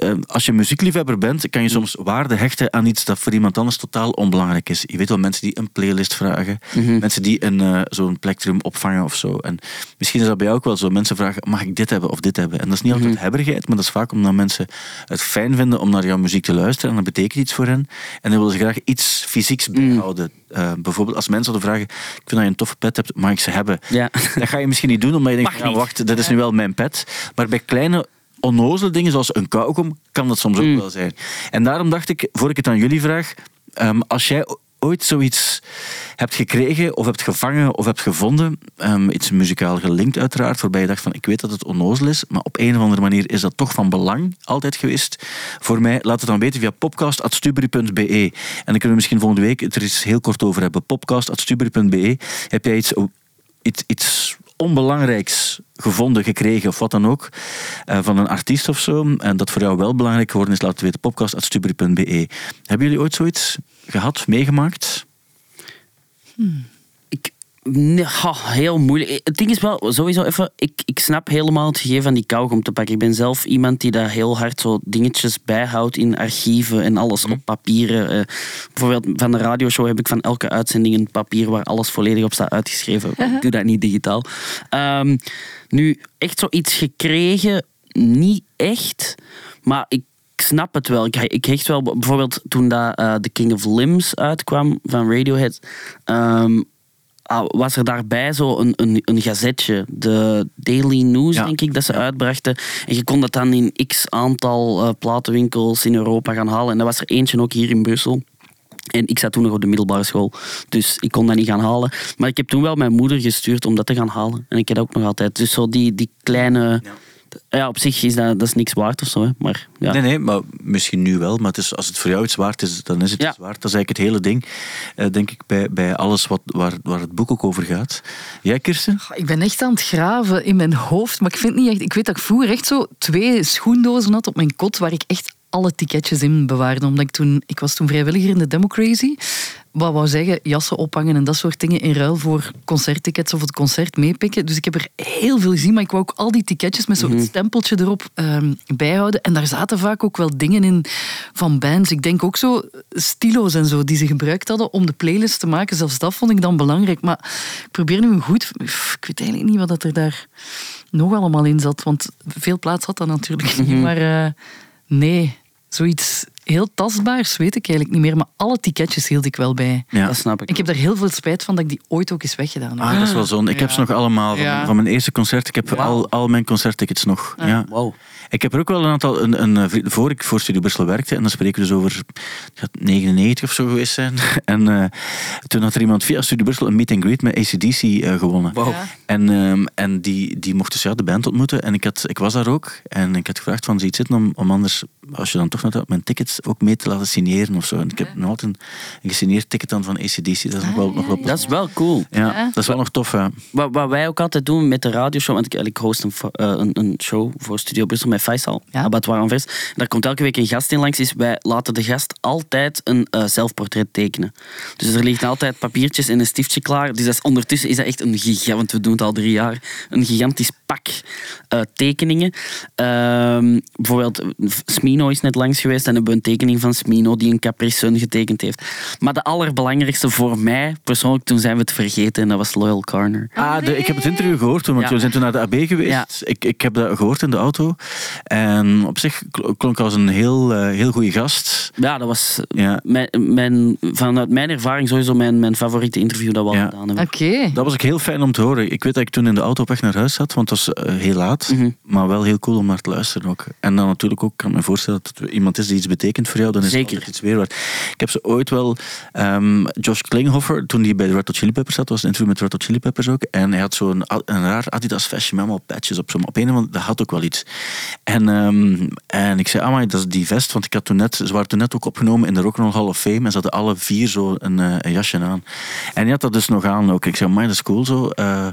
Eh, als je muziekliefhebber bent, kan je soms waarde hechten aan iets dat voor iemand anders totaal onbelangrijk is. Je weet wel, mensen die een playlist vragen, mensen die een, eh, zo'n plektrum opvangen of zo. En misschien is dat bij jou ook wel zo. Mensen vragen, mag ik dit hebben of dit hebben? En dat is niet altijd hebberigheid, maar dat is vaak omdat mensen het fijn vinden om naar jouw muziek te luisteren. En dat betekent iets voor hen. En dan willen ze graag iets fysieks bijhouden. Eh, bijvoorbeeld als mensen zouden vragen, ik vind dat je een toffe pet hebt, mag ik ze hebben? Ja. Dat ga je misschien niet doen, omdat je denkt, ja, wacht, dit is nu wel mijn pet. Maar bij kleine onnozele dingen zoals een kauwgom kan dat soms ook Mm. wel zijn. En daarom dacht ik, voor ik het aan jullie vraag, ehm, als jij ooit zoiets hebt gekregen of hebt gevangen of hebt gevonden, ehm, iets muzikaal gelinkt uiteraard, waarbij je dacht van ik weet dat het onnozel is, maar op een of andere manier is dat toch van belang altijd geweest voor mij. Laat het dan weten via popcast.stuberi.be. En dan kunnen we misschien volgende week het er eens heel kort over hebben. Popcast.stuberi.be. Heb jij iets, iets, iets onbelangrijks gevonden, gekregen of wat dan ook, eh, van een artiest of zo, en dat voor jou wel belangrijk geworden is, laat het weten. Popcast.stuberi.be. Hebben jullie ooit zoiets gehad, meegemaakt? Ik, nee, ha, heel moeilijk. Het ding is wel, sowieso even, ik, ik snap helemaal het gegeven van die kauwgom te pakken. Ik ben zelf iemand die daar heel hard zo dingetjes bijhoudt in archieven en alles op papieren. Eh, bijvoorbeeld van de radioshow heb ik van elke uitzending een papier waar alles volledig op staat uitgeschreven. Ik doe dat niet digitaal. Ehm, nu, echt zoiets gekregen, niet echt, maar ik snap het wel. Ik, ik hecht wel, bijvoorbeeld toen dat, eh, The King of Limbs uitkwam van Radiohead, ah, was er daarbij zo een, een, een gazetje, de Daily News, Ja. denk ik, dat ze uitbrachten. En je kon dat dan in x aantal eh, platenwinkels in Europa gaan halen. En er was er eentje ook hier in Brussel. En ik zat toen nog op de middelbare school, dus ik kon dat niet gaan halen. Maar ik heb toen wel mijn moeder gestuurd om dat te gaan halen. En ik heb dat ook nog altijd. Dus zo die, die kleine Ja, op zich is dat, dat is niks waard of zo. Hè. Maar ja. Nee, nee, maar misschien nu wel. Maar het is, als het voor jou iets waard is, dan is het Ja. iets waard. Dat is eigenlijk het hele ding, eh, denk ik, bij, bij alles wat, waar, waar het boek ook over gaat. Jij, Kirsten? Ik ben echt aan het graven in mijn hoofd, maar ik vind niet echt. Ik weet dat ik vroeger echt zo twee schoendozen had op mijn kot waar ik echt alle ticketjes in bewaarde. Omdat ik toen, ik was toen vrijwilliger in de Democracy. Wat wou zeggen, jassen ophangen en dat soort dingen in ruil voor concerttickets of het concert meepikken. Dus ik heb er heel veel gezien, maar ik wou ook al die ticketjes met zo'n stempeltje erop ehm, bijhouden. En daar zaten vaak ook wel dingen in van bands. Ik denk ook zo stilo's en zo die ze gebruikt hadden om de playlist te maken. Zelfs dat vond ik dan belangrijk. Maar ik probeer nu een goed... Ik weet eigenlijk niet wat dat er daar nog allemaal in zat. Want veel plaats had dat natuurlijk niet. Maar eh, nee, zoiets heel tastbaars weet ik eigenlijk niet meer. Maar alle ticketjes hield ik wel bij. Ja. Dat snap ik. Ik heb daar heel veel spijt van dat ik die ooit ook eens weggedaan heb. Ah, dat is wel zo'n. Ik heb ze nog allemaal van, Ja. van mijn eerste concert. Ik heb al, al mijn concerttickets nog. Ja. Wow. Ik heb er ook wel een aantal, een, een, eh, voor ik voor Studio Brussel werkte, en dan spreken we dus over het gaat 99 of zo geweest zijn. En eh, toen had er iemand via Studio Brussel een meet and greet met ACDC eh, gewonnen. Wow. Ja. En, ehm, en die, die mocht dus ja, de band ontmoeten. En ik, had, ik was daar ook. En ik had gevraagd van, het zitten om, om anders, als je dan toch nog mijn tickets ook mee te laten signeren of zo. En ik heb nog altijd een, een gesigneerd ticket dan van ACDC. Dat is nog wel, nog wel Dat is wel cool. ja, Ja. dat is wel nog tof. Ja. Wat, wat wij ook altijd doen met de radioshow, want ik, ik host een, een show voor Studio Brussel met Faisal, Ja. Abattoir Anvers. Daar komt elke week een gast in langs, is wij laten de gast altijd een eh, zelfportret tekenen. Dus er liggen altijd papiertjes en een stiftje klaar. Dus dat is, ondertussen is dat echt een giga, want we doen het al drie jaar, een gigantisch pak eh, tekeningen. Ehm, bijvoorbeeld, eh, Smino is net langs geweest en hebben we een tekening van Smino die een Capri Sun getekend heeft. Maar de allerbelangrijkste voor mij, persoonlijk, toen zijn we het vergeten en dat was Loyal Corner. Ah, de, ik heb het interview gehoord toen, want Ja. we zijn toen naar de AB geweest. Ja. Ik, ik heb dat gehoord in de auto. En op zich kl- klonk als een heel, eh, heel goede gast. Ja, dat was Ja. mijn, mijn, vanuit mijn ervaring sowieso mijn, mijn favoriete interview dat we al gedaan hebben. Oké. Dat was ook heel fijn om te horen. Ik weet dat ik toen in de auto op weg naar huis zat, want het eh, heel laat. Mhm. Maar wel heel cool om naar te luisteren ook. En dan natuurlijk ook, kan ik me voorstellen dat het iemand is die iets betekent voor jou. Dan is Zeker. het iets weer waard. Ik heb ze ooit wel... ehm, Josh Klinghoffer, toen hij bij de Red Hot Chili Peppers zat, was een interview met Red Hot Chili Peppers ook. En hij had zo'n een raar Adidas vestje met allemaal patches op. Zo. Maar op een of andere dat had ook wel iets. En, ehm, en ik zei, amai, dat is die vest. Want ik had toen net, ze waren toen net ook opgenomen in de Rock and Roll Hall of Fame. En ze hadden alle vier zo een, eh, een jasje aan. En hij had dat dus nog aan ook. Ik zei, amai, dat is cool zo. Eh,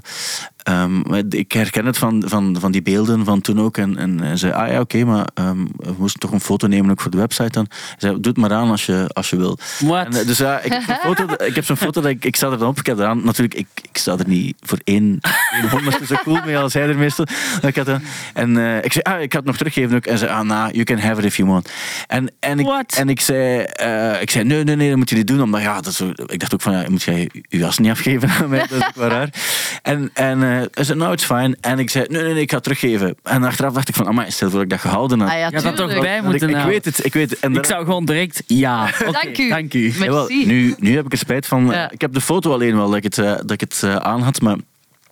ehm, ik herken het van, van, van die beelden van toen ook. En, en zei, ah ja, oké, maar ehm, we moesten toch een foto nemen ook voor de website dan. Zei, doe het maar aan als je, als je wil. En, eh, dus ja, ik heb zo'n foto, ik heb zo'n foto dat ik, ik sta er dan op. Ik heb eraan, natuurlijk, ik, ik sta er niet voor één, één honderdste zo cool mee als hij er meestal. Ik had, dan- en eh, ik zei, ah, ik had het nog teruggeven ook. En zei, ah, nah, you can have it if you want. En, en, ik, What? en ik zei, eh, ik zei, nee, nee, nee, dat moet je niet doen. Omdat, ja, dat is ik dacht ook van, ja, moet jij je jas niet afgeven aan mij? Dat is ook wel raar. En, en eh, hij zei, nou, it's fine. En ik zei, nee, nee, nee, ik ga het teruggeven. En achteraf dacht ik van, amai, stel voor dat ik dat gehouden had. Ah ja, Je had dat toch bij Want ik, moeten ik houden. weet het, ik weet het. En Ik zou gewoon direct ja. Dank u. Dank u. Jawel, nu, nu heb ik er spijt van. Ja. Ik heb de foto alleen wel dat ik het, eh, dat ik het eh, aan had, maar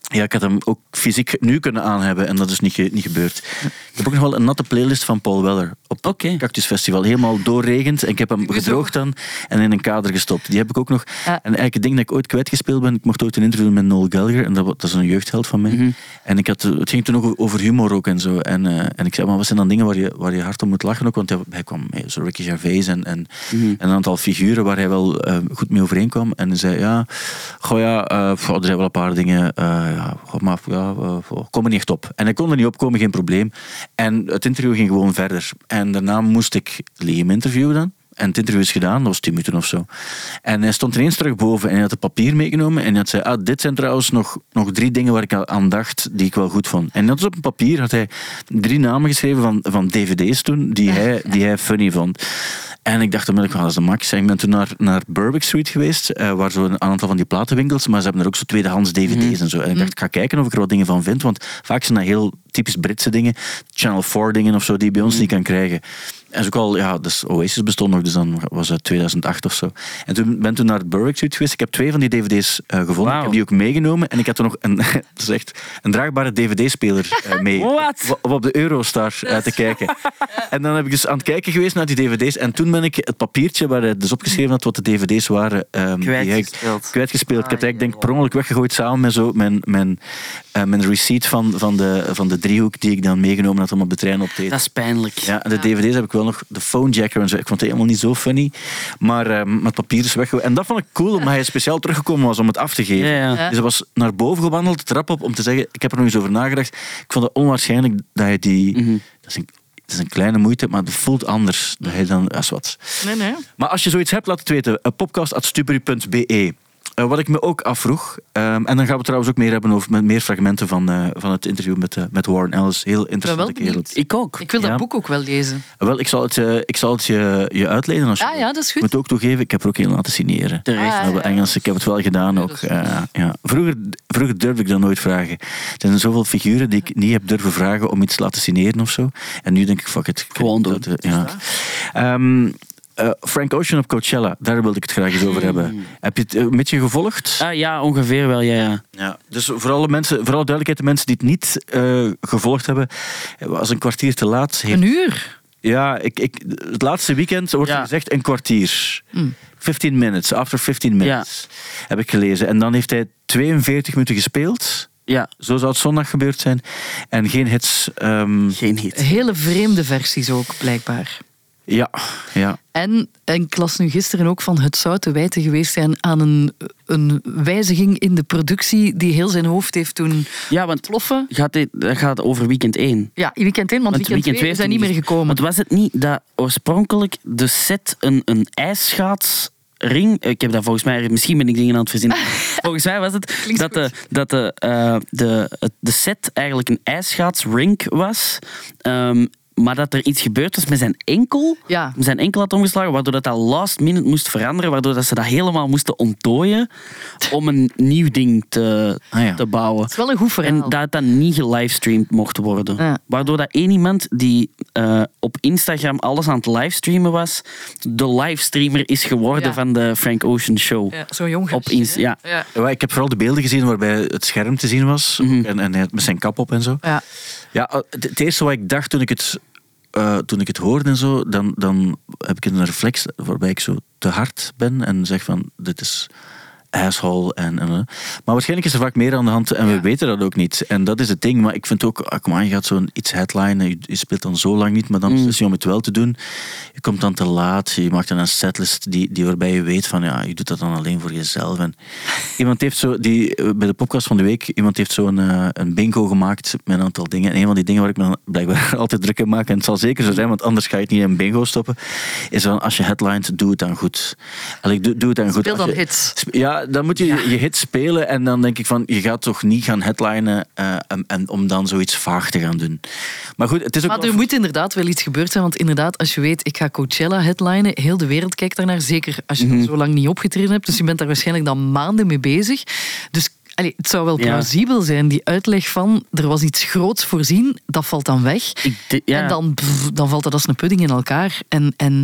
ja, ik had hem ook fysiek nu kunnen aan hebben en dat is niet, ge- niet gebeurd. Ik heb ook nog wel een natte playlist van Paul Weller op het Cactus Festival. Helemaal doorregend en ik heb hem gedroogd dan en in een kader gestopt. Die heb ik ook nog. Ja. En eigenlijk het ding dat ik ooit kwijtgespeeld ben, ik mocht ooit een interview met Noel Gallagher en dat, dat is een jeugdheld van mij. Mhm. En ik had, het ging toen ook over humor ook en zo. En, eh, en ik zei, maar wat zijn dan dingen waar je, waar je hard om moet lachen ook? Want hij, hij kwam mee, zo Ricky Gervais en, en, Mhm. en een aantal figuren waar hij wel eh, goed mee overeenkwam. En hij zei, ja, goh ja, eh, goh, er zijn wel een paar dingen, ja, goh, maar ja, kom er niet echt op. En hij kon er niet opkomen, geen probleem. En het interview ging gewoon verder. En daarna moest ik Liam interviewen dan. En het interview is gedaan, dat was tien minuten of zo. En hij stond ineens terug boven en hij had het papier meegenomen. En hij had zei, ah, dit zijn trouwens nog, nog drie dingen waar ik al aan dacht die ik wel goed vond. En dat is op een papier had hij drie namen geschreven van, van dvd's toen, die hij, die hij funny vond. En ik dacht onmiddellijk, van, dat is de max. En ik ben toen naar, naar Berwick Street geweest, eh, waar zo een aantal van die platenwinkels, maar ze hebben er ook zo tweedehands dvd's en zo. En ik dacht, ik ga kijken of ik er wat dingen van vind, want vaak zijn dat heel typisch Britse dingen, Channel 4 dingen of zo, die je bij ons niet kan krijgen. En is ook al, ja, dus Oasis bestond nog, dus dan was het 2008 of zo. En toen ben toen naar het Suite geweest. Ik heb twee van die dvd's eh, gevonden. Ik heb die ook meegenomen. En ik had er nog een, echt een draagbare dvd-speler eh, mee. Wat? Om op de Eurostar eh, te kijken. En dan heb ik dus aan het kijken geweest naar die dvd's. En toen ben ik het papiertje waar hij dus opgeschreven had wat de dvd's waren, ehm, die heb ik Kwijtgespeeld. kwijtgespeeld. Ik heb het Ah, eigenlijk denk per ongeluk weggegooid samen met zo mijn, mijn, eh, mijn receipt van, van, de, van de driehoek die ik dan meegenomen had om op de trein op te eten. Dat is pijnlijk. Ja, en de dvd's heb ik wel nog, de phone jacker en zo. Ik vond het helemaal niet zo funny. Maar ehm, met papier is weggegooid. En dat vond ik cool, omdat hij speciaal teruggekomen was om het af te geven. Ja, ja. Ja. Dus hij was naar boven gewandeld, de trap op, om te zeggen... Ik heb er nog eens over nagedacht. Ik vond het onwaarschijnlijk dat hij die... Mhm. dat, is een, het is een kleine moeite, maar het voelt anders. Dat hij dan... Als wat. Nee, nee. Maar als je zoiets hebt, laat het weten. Uh, podcast.stubbery.be Eh, wat ik me ook afvroeg, ehm, en dan gaan we trouwens ook meer hebben over met meer fragmenten van, eh, van het interview met, eh, met Warren Ellis. Heel interessante kerel. Ik ook. Ik wil dat Ja. boek ook wel lezen. Wel, ik zal het, eh, ik zal het je, je uitlenen als je Ah ja, dat is Ik goed. moet ook toegeven, ik heb er ook een laten signeren. Terecht. Ah, bij Engels, ik heb het wel gedaan ook. eh, ja. vroeger, vroeger durfde ik dat nooit vragen. Er zijn zoveel figuren die ik niet heb durven vragen om iets te laten signeren of zo. En nu denk ik, fuck it. Gewoon Dat, doen. ja. Ehm, eh, Frank Ocean op Coachella, daar wilde ik het graag eens over hebben. Heb je het eh, een beetje gevolgd? Ah, ja, ongeveer wel, ja. ja. Ja, dus voor alle, mensen, voor alle duidelijkheid, de mensen die het niet eh, gevolgd hebben, was een kwartier te laat. Heeft- Een uur? ja, ik, ik, het laatste weekend wordt Ja. er gezegd een kwartier. 15 minutes, after 15 minutes. Heb ik gelezen. En dan heeft hij 42 minuten gespeeld. Ja, Zo zou het zondag gebeurd zijn. En geen hits. ehm, geen hit. Hele vreemde versies ook, blijkbaar. Ja, ja. En, en ik las nu gisteren ook van het zou te wijten geweest zijn aan een, een wijziging in de productie die heel zijn hoofd heeft doen Ja, want ploffen. gaat dit, dat gaat over weekend 1. Ja, weekend 1, want, Want weekend 2 twee zijn niet meer gekomen. Want was het niet dat oorspronkelijk de set een, een ijsschaatsring... Ik heb dat volgens mij... Misschien ben ik dingen aan het verzinnen. volgens mij was het Klinkt dat, de, dat de, eh, de, de set eigenlijk een ijsschaatsrink was. Ehm, maar dat er iets gebeurd was met zijn enkel. Ja. Zijn enkel had omgeslagen, waardoor dat, dat last minute moest veranderen. Waardoor dat ze dat helemaal moesten onttooien om een nieuw ding te, Ah, ja. te bouwen. Het is wel een goed verhaal. En dat het dan niet gelivestreamd mocht worden. Ja. Waardoor dat één iemand die eh, op Instagram alles aan het livestreamen was, de livestreamer is geworden Ja. van de Frank Ocean Show. ja, Zo'n jong Op gastje, Inst- hè? ja. ja. Ja, Ik heb vooral de beelden gezien waarbij het scherm te zien was. Mhm. En, en hij had met zijn kap op en zo. Ja. Ja, eh, het eerste wat ik dacht toen ik het, eh, toen ik het hoorde en zo, dan, dan heb ik een reflex waarbij ik zo te hard ben en zeg van, dit is asshole. En, en, maar waarschijnlijk is er vaak meer aan de hand en we weten dat ook niet. En dat is het ding. Maar ik vind ook, ah, kom aan, je gaat zo'n iets headline, je, je speelt dan zo lang niet, maar dan beslis je om het wel te doen. Je komt dan te laat, je maakt dan een setlist die, die waarbij je weet van, ja, je doet dat dan alleen voor jezelf. En iemand heeft zo, die, eh, bij de podcast van de week, iemand heeft zo'n eh, een bingo gemaakt met een aantal dingen. En een van die dingen waar ik me dan blijkbaar altijd druk in maak, en het zal zeker zo zijn, want anders ga je het niet in een bingo stoppen, is van, als je headlines, doe het dan goed. Allee, doe, doe het dan goed. Speel dan je- hits. Sp- Ja, dan moet je je hits spelen en dan denk ik van, je gaat toch niet gaan headlinen eh, en, en om dan zoiets vaag te gaan doen. Maar goed, het is ook Maar er moet inderdaad wel iets gebeurd zijn. Want inderdaad, als je weet, ik ga Coachella headlinen, heel de wereld kijkt daarnaar. Zeker als je Mhm. zo lang niet opgetreden hebt. Dus je bent daar waarschijnlijk dan maanden mee bezig. Dus allee, het zou wel Ja. plausibel zijn, die uitleg van er was iets groots voorzien, dat valt dan weg. Ik de- ja. En dan, pff, dan valt dat als een pudding in elkaar. En, en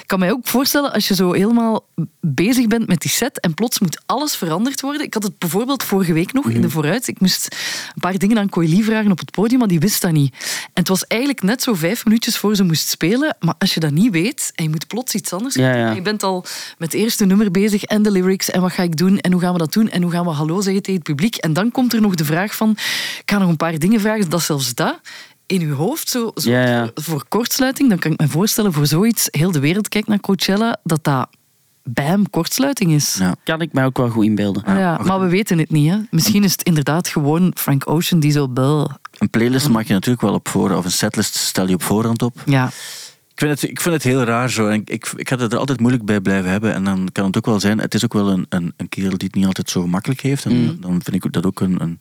ik kan mij ook voorstellen, als je zo helemaal bezig bent met die set en plots moet alles veranderd worden. Ik had het bijvoorbeeld vorige week nog Mhm. in de vooruit. Ik moest een paar dingen aan Coeli vragen op het podium, maar die wist dat niet. En het was eigenlijk net zo vijf minuutjes voor ze moest spelen. Maar als je dat niet weet en je moet plots iets anders doen, ja. je bent al met het eerste nummer bezig en de lyrics en wat ga ik doen en hoe gaan we dat doen en hoe gaan we hallo zeggen tegen het publiek. En dan komt er nog de vraag van, ik ga nog een paar dingen vragen, dat zelfs dat in uw hoofd zo, zo Ja, ja. Voor, kortsluiting, dan kan ik me voorstellen voor zoiets, heel de wereld kijkt naar Coachella, dat dat bij hem kortsluiting is. Ja. kan ik mij ook wel goed inbeelden. Ja, maar we weten het niet. Hè. Misschien is het inderdaad gewoon Frank Ocean die zo bel. Een playlist maak je natuurlijk wel op voorhand, of een setlist stel je op voorhand op. Ja, vind het, ik vind het heel raar zo. En ik, ik had het er altijd moeilijk bij blijven hebben. En dan kan het ook wel zijn, het is ook wel een, een, een kerel die het niet altijd zo gemakkelijk heeft. En dan vind ik dat ook een, een...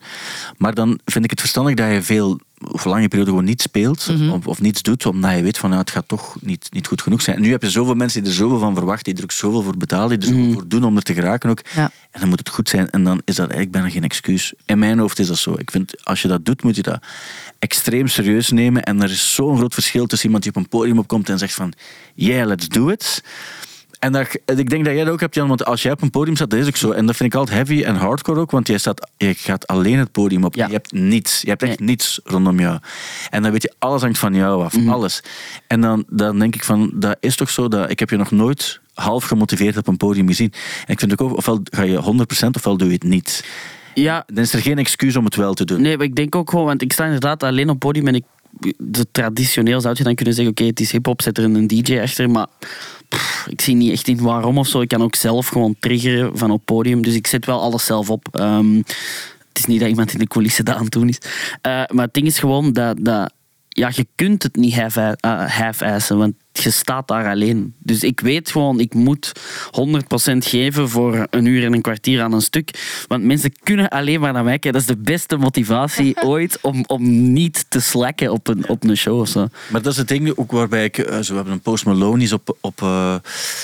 Maar dan vind ik het verstandig dat je veel voor lange periode gewoon niet speelt Mhm. of, of niets doet, omdat je weet van nou, het gaat toch niet, niet goed genoeg zijn. En nu heb je zoveel mensen die er zoveel van verwachten, die er ook zoveel voor betalen, die er zoveel voor doen om er te geraken ook. Ja. En dan moet het goed zijn. En dan is dat eigenlijk bijna geen excuus. In mijn hoofd is dat zo. Ik vind, als je dat doet, moet je dat extreem serieus nemen. En er is zo'n groot verschil tussen iemand die op een podium opkomt en zegt van, yeah, let's do it. En dat, ik denk dat jij dat ook hebt, Jan, want als jij op een podium staat, dat is ook zo. En dat vind ik altijd heavy en hardcore ook, want jij staat, je gaat alleen het podium op. Ja. Je hebt niets. Je hebt echt Nee. niets rondom jou. En dan weet je, alles hangt van jou af. Mhm. Alles. En dan, dan denk ik van, dat is toch zo, dat ik heb je nog nooit half gemotiveerd op een podium gezien. En ik vind ook, ofwel ga je 100% ofwel doe je het niet. Ja, Dan is er geen excuus om het wel te doen. Nee, maar ik denk ook gewoon, want ik sta inderdaad alleen op podium en ik, de, traditioneel zou je dan kunnen zeggen, oké, het is hip-hop, zet er een DJ achter, maar pff, ik zie niet echt in waarom of zo. Ik kan ook zelf gewoon triggeren van op podium, dus ik zet wel alles zelf op. Ehm, het is niet dat iemand in de coulissen dat aan het doen is. Eh, maar het ding is gewoon dat, dat ja, je kunt het niet eh, half-assen, want je staat daar alleen. Dus ik weet gewoon, ik moet 100% geven voor een uur en een kwartier aan een stuk. Want mensen kunnen alleen maar naar mij kijken. Dat is de beste motivatie ooit om, om niet te slacken op een, op een show of zo. Maar dat is het ding ook waarbij ik... eh, Zo, we hebben een Post Malone is op, op uh,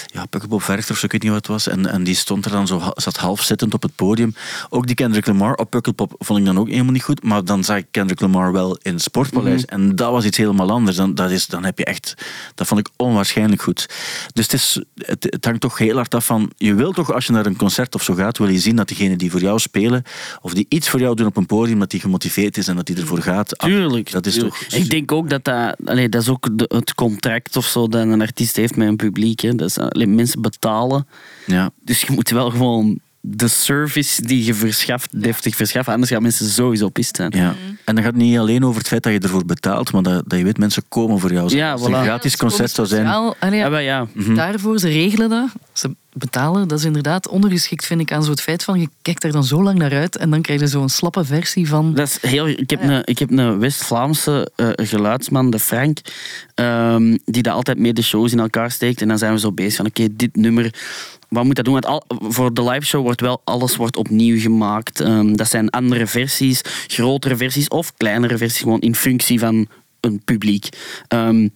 ja, Pukkelpop Werchter of zo, ik weet niet wat het was. En, en die stond er dan zo, zat half zittend op het podium. Ook die Kendrick Lamar op Pukkelpop vond ik dan ook helemaal niet goed. Maar dan zag ik Kendrick Lamar wel in het Sportpaleis. En dat was iets helemaal anders. Dan, dat is, dan heb je echt... Dat vond ik onwaarschijnlijk goed. Dus het, is, het, het hangt toch heel hard af van... Je wil toch, als je naar een concert of zo gaat, wil je zien dat diegenen die voor jou spelen, of die iets voor jou doen op een podium, dat die gemotiveerd is en dat die ervoor gaat. Ah, Tuurlijk. Dat is tuurlijk. toch... Ik denk ook dat dat... Allee, dat is ook de- het contract of zo dat een artiest heeft met een publiek. Hè. Dat is, allee, mensen betalen. Ja. Dus je moet wel gewoon de service die je verschaft, deftig verschaffen. Anders gaan mensen sowieso pist zijn. Ja. En dan gaat het niet alleen over het feit dat je ervoor betaalt, maar dat, dat je weet, mensen komen voor jou. Ja, Als het een gratis concert zou zijn. Speciaal, allee, Ja, ja. Daarvoor, ze regelen dat. Ze betalen. Dat is inderdaad ondergeschikt, vind ik, aan zo het feit van je kijkt daar dan zo lang naar uit en dan krijg je zo'n slappe versie van... Dat is heel, ik, heb een, ik heb een West-Vlaamse eh, geluidsman, de Frank, ehm, die dat altijd mee de shows in elkaar steekt. En dan zijn we zo bezig van, oké, dit nummer, wat moet dat doen? Want al, voor de live show wordt wel alles wordt opnieuw gemaakt. Ehm, dat zijn andere versies, grotere versies of kleinere versies, gewoon in functie van een publiek. Ehm,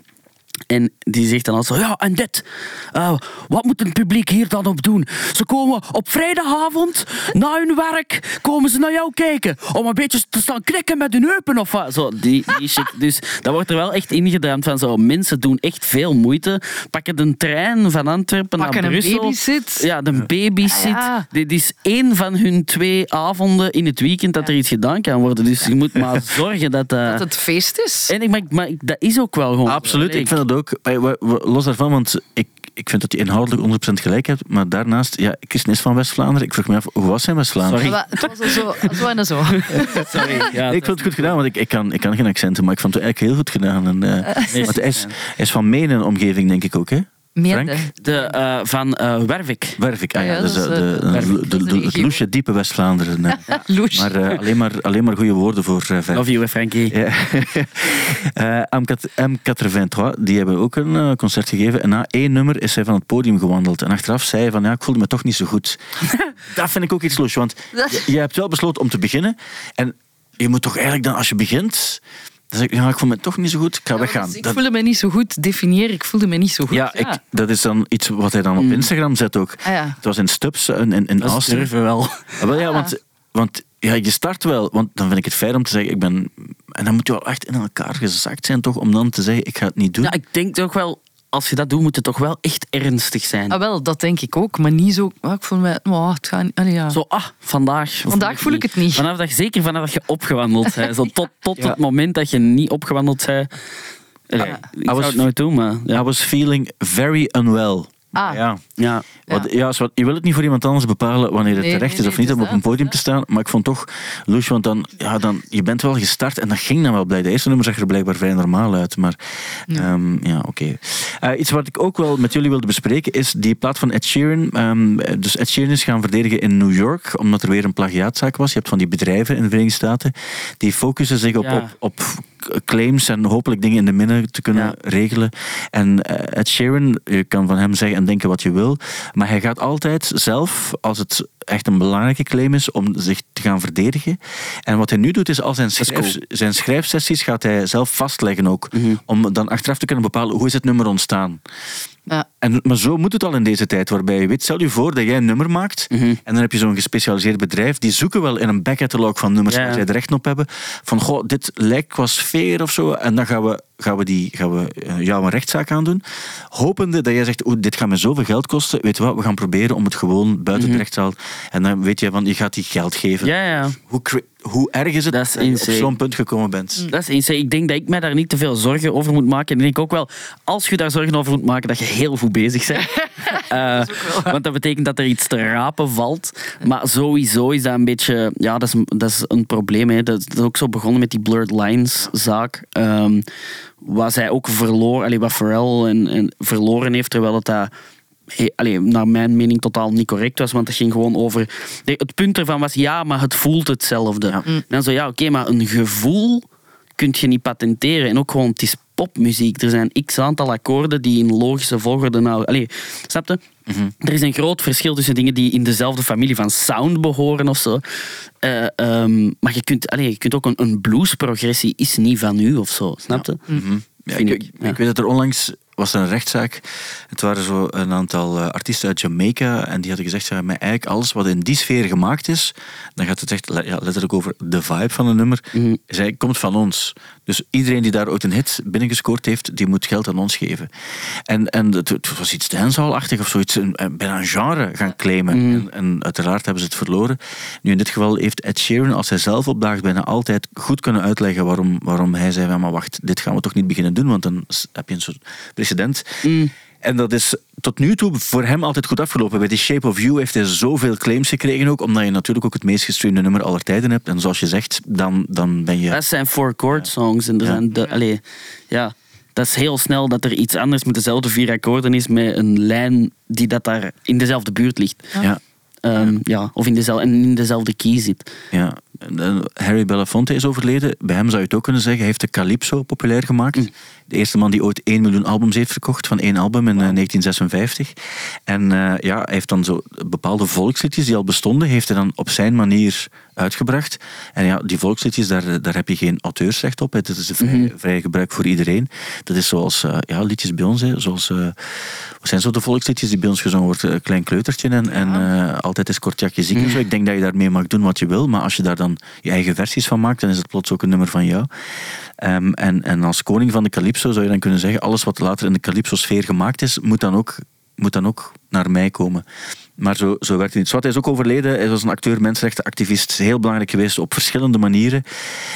en die zegt dan altijd zo, ja, en dit. eh, wat moet het publiek hier dan op doen? Ze komen op vrijdagavond, na hun werk, komen ze naar jou kijken. Om een beetje te staan knikken met hun heupen of wat. Zo, die, die shit. Dus dat wordt er wel echt ingedaan van zo, mensen doen echt veel moeite. Pakken de trein van Antwerpen Pakken naar een Brussel. babysit. Ja, de babysit. Ja. Dit is één van hun twee avonden in het weekend dat er iets gedaan kan worden. Dus je moet maar zorgen dat... eh, Dat het feest is. en ik, maar, dat is ook wel gewoon. Absoluut, ik vind ook. Los daarvan, want ik, ik vind dat hij inhoudelijk 100% gelijk hebt. Maar daarnaast, ja, Christen is van West-Vlaanderen. Ik vroeg me af, hoe was hij in West-Vlaanderen? Sorry. Het was al zo, zo en zo. Sorry. Ja, ik vond het goed gedaan, want ik, ik, kan, ik kan geen accenten, maar ik vond het eigenlijk heel goed gedaan. En, eh, want hij is, hij is van Menen omgeving, denk ik ook, hè? Frank? De, eh, van eh Wervik. Wervik, ah, ja, Ja, dus, de, de, de- het loesje diepe West-Vlaanderen. Loes. Maar eh, alleen, maar alleen maar goede woorden voor uh, Love you, Frankie. Ja. Eh, M83, die hebben ook een concert gegeven. En na één nummer is hij van het podium gewandeld. En achteraf zei hij van, ja, ik voelde me toch niet zo goed. dat vind ik ook iets los, want je, je hebt wel besloten om te beginnen. En je moet toch eigenlijk dan, als je begint... Dan zeg ik, ja, ik voel me toch niet zo goed, ik ga weggaan. Dus ik Dat- voelde me niet zo goed. Definieer, ik voelde me niet zo goed. ja, ik, dat is dan iets wat hij dan op Instagram zet ook. Ah, ja. Het was in Stubbs, in, in, in Dat durven wel. Ah, wel, ja, want, want ja, je start wel, want dan vind ik het fijn om te zeggen, ik ben... En dan moet je wel echt in elkaar gezakt zijn, toch, om dan te zeggen, ik ga het niet doen. Ja, ik denk toch wel, als je dat doet, moet het toch wel echt ernstig zijn. Ah, wel, dat denk ik ook. Maar niet zo... ah, ik voel me... Oh, het gaat niet... allee, ja. Zo, ah, vandaag. Vandaag voel ik het niet. Vanaf dat je, zeker vanaf dat je opgewandeld bent. Zo tot tot Ja. het moment dat je niet opgewandeld bent. Allee, Ja. Ik I zou was- het nooit doen, maar... I was feeling very unwell. Ah. Ja. Ja. Ja, zwart, je wil het niet voor iemand anders bepalen wanneer het Nee, terecht nee, is of nee, niet om op een podium te staan. Maar ik vond toch, Loes, want dan, ja, dan, je bent wel gestart en dat ging dan wel blij. De eerste nummer zag er blijkbaar vrij normaal uit. Maar ja, ja oké. Eh, iets wat ik ook wel met jullie wilde bespreken is die plaat van Ed Sheeran. Ehm, dus Ed Sheeran is gaan verdedigen in New York, omdat er weer een plagiaatzaak was. Je hebt van die bedrijven in de Verenigde Staten, die focussen zich op, Ja. op, op claims en hopelijk dingen in de minnen te kunnen Ja. regelen. En eh, Ed Sheeran, je kan van hem zeggen en denken wat je wil, maar hij gaat altijd zelf, als het echt een belangrijke claim is, om zich te gaan verdedigen. En wat hij nu doet, is al zijn, schrijf, cool. zijn schrijfsessies gaat hij zelf vastleggen ook, Mhm. om dan achteraf te kunnen bepalen hoe is het nummer ontstaan. Ja. En, maar zo moet het al in deze tijd, waarbij je weet, stel je voor dat jij een nummer maakt Mhm. en dan heb je zo'n gespecialiseerd bedrijf, die zoeken wel in een backcatalog van nummers Ja. waar zij er recht op hebben, van goh, dit lijkt qua sfeer of zo, en dan gaan we, gaan we, die, gaan we eh, jou een rechtszaak aandoen, hopende dat jij zegt, oeh, dit gaat me zoveel geld kosten, weet je wat, we gaan proberen om het gewoon buiten de rechtszaal, en dan weet je van, je gaat die geld geven. Hoe, hoe erg is het Dat je op zo'n punt gekomen bent? Dat is insane. Ik denk dat ik mij daar niet te veel zorgen over moet maken. Ik denk ook wel, als je daar zorgen over moet maken, dat je heel goed bezig bent. Eh, want dat betekent dat er iets te rapen valt. Maar sowieso is dat een beetje... Ja, dat is, een- dat is een probleem. Hè. Dat, dat is ook zo begonnen met die Blurred Lines zaak. Ehm waar zij ook verloren... Allee, wat Pharrell en, en verloren heeft, terwijl dat... he- allee, naar mijn mening totaal niet correct was, want het ging gewoon over... Het punt ervan was, ja, maar het voelt hetzelfde. En dan zo, ja, oké, maar een gevoel kun je niet patenteren. En ook gewoon, het is popmuziek. Er zijn x aantal akkoorden die in logische volgorde nou... Allee, snap je? Er is een groot verschil tussen dingen die in dezelfde familie van sound behoren of zo. Eh, ehm, maar je kunt, allee, je kunt ook een, een bluesprogressie is niet van u of zo, snap je? Ja, Vind ik, ik, ik ja. weet dat er onlangs was er een rechtszaak. Het waren zo een aantal eh, artiesten uit Jamaica en die hadden gezegd, ja, met eigenlijk alles wat in die sfeer gemaakt is, dan gaat het echt ja, letterlijk over de vibe van een nummer. Mhm. Zij komt van ons. Dus iedereen die daar ooit een hit binnengescoord heeft, die moet geld aan ons geven. En, en het, het was iets dancehall-achtig of zoiets, een, bijna een genre gaan claimen. Mhm. En, en uiteraard hebben ze het verloren. Nu in dit geval heeft Ed Sheeran, als hij zelf opdaagt, bijna altijd goed kunnen uitleggen waarom, waarom hij zei, van, maar wacht, dit gaan we toch niet beginnen doen, want dan heb je een soort precedent. En dat is tot nu toe voor hem altijd goed afgelopen. Bij The Shape of You heeft hij zoveel claims gekregen ook, omdat je natuurlijk ook het meest gestreamde nummer aller tijden hebt. En zoals je zegt, dan, dan ben je... Dat zijn four chord songs. En er Ja. zijn de, allee, ja, dat is heel snel dat er iets anders met dezelfde vier akkoorden is, met een lijn die dat daar in dezelfde buurt ligt. Ja, Ehm, ja, of in dezelfde, en in dezelfde key zit. ja. En, eh, Harry Belafonte is overleden. Bij hem zou je het ook kunnen zeggen. Hij heeft de Calypso populair gemaakt. De eerste man die ooit 1 miljoen albums heeft verkocht van één album in eh, 1956. En eh, ja, hij heeft dan zo bepaalde volksliedjes die al bestonden, heeft hij dan op zijn manier uitgebracht. En ja, die volksliedjes, daar, daar heb je geen auteursrecht op. hè. Dat is een vrij, vrij gebruik voor iedereen. Dat is zoals eh, ja, liedjes bij ons. Hè. Zoals, eh, wat zijn zo de volksliedjes die bij ons gezongen wordt? Klein kleutertje en, en eh, altijd is Kortjakje ziek. en zo. Ik denk dat je daarmee mag doen wat je wil, maar als je daar dan je eigen versies van maakt, dan is het plots ook een nummer van jou. Ehm, en, en als koning van de Calypso zou je dan kunnen zeggen, alles wat later in de Calypso-sfeer gemaakt is, moet dan ook, moet dan ook naar mij komen. Maar zo, zo werkt het niet. Swat, hij is ook overleden. Hij was een acteur, mensenrechtenactivist. Heel belangrijk geweest op verschillende manieren.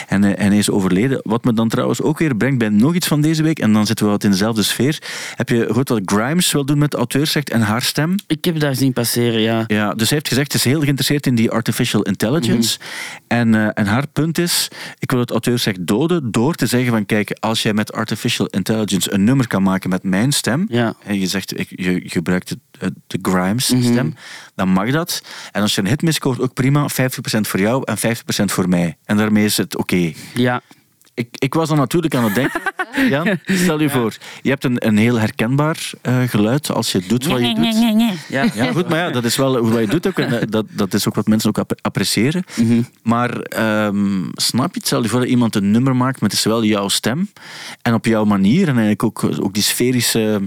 En, eh, en hij is overleden. Wat me dan trouwens ook weer brengt bij nog iets van deze week. En dan zitten we wat in dezelfde sfeer. Heb je gehoord wat Grimes wil doen met auteursrecht en haar stem? Ik heb daar zien passeren, ja. Ja, dus hij heeft gezegd, ze is heel geïnteresseerd in die artificial intelligence. en, eh, en haar punt is, ik wil het auteursrecht doden door te zeggen van, kijk, als jij met artificial intelligence een nummer kan maken met mijn stem, Ja. en je zegt, ik, je, je gebruikt het, de Grimes stem, dan mag dat. En als je een hit miscoort, ook prima, 50% voor jou en 50% voor mij. En daarmee is het oké. Ja. Ik, ik was dan natuurlijk aan het denken, Jan, stel je voor, je hebt een, een heel herkenbaar eh, geluid als je doet wat je doet. Ja. Ja, goed, maar ja, dat is wel hoe wat je doet ook. En eh, dat, dat is ook wat mensen ook app- appreciëren. Maar ehm, snap je het? Stel je voor dat iemand een nummer maakt met dus wel jouw stem en op jouw manier. En eigenlijk ook, ook die sferische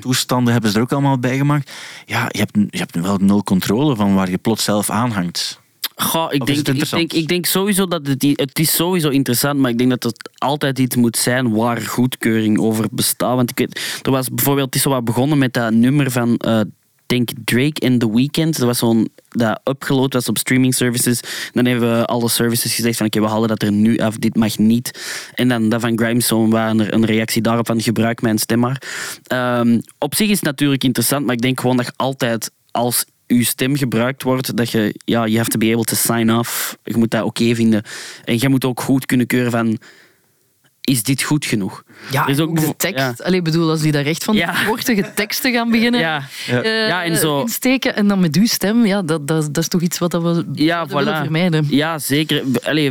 toestanden hebben ze er ook allemaal bij gemaakt. Ja, je hebt, je hebt wel nul controle van waar je plots zelf aanhangt. Goh, ik, Of denk, ik, denk, ik denk sowieso dat het, het is sowieso interessant, maar ik denk dat het altijd iets moet zijn waar goedkeuring over bestaat. Want ik weet, er was bijvoorbeeld, het is zo wat begonnen met dat nummer van, eh denk Drake in The Weeknd. Dat was zo'n, dat upgeload was op streaming services. Dan hebben we alle services gezegd van, oké, we halen dat er nu af, dit mag niet. En dan dat van Grimestone, waar een, een reactie daarop van, gebruik mijn stem maar. Ehm, op zich is het natuurlijk interessant, maar ik denk gewoon dat je altijd als uw stem gebruikt wordt, dat je, ja, you have to be able to sign off. Je moet dat oké vinden. En je moet ook goed kunnen keuren van, is dit goed genoeg? Ja, Er is ook de tekst. ja. Allee, bedoel, als die daar echt van die Ja. teksten gaan beginnen Ja. eh, Ja, en zo- insteken en dan met uw stem, ja, dat, dat, dat is toch iets wat we Ja, willen vermijden. Ja, zeker. Allee,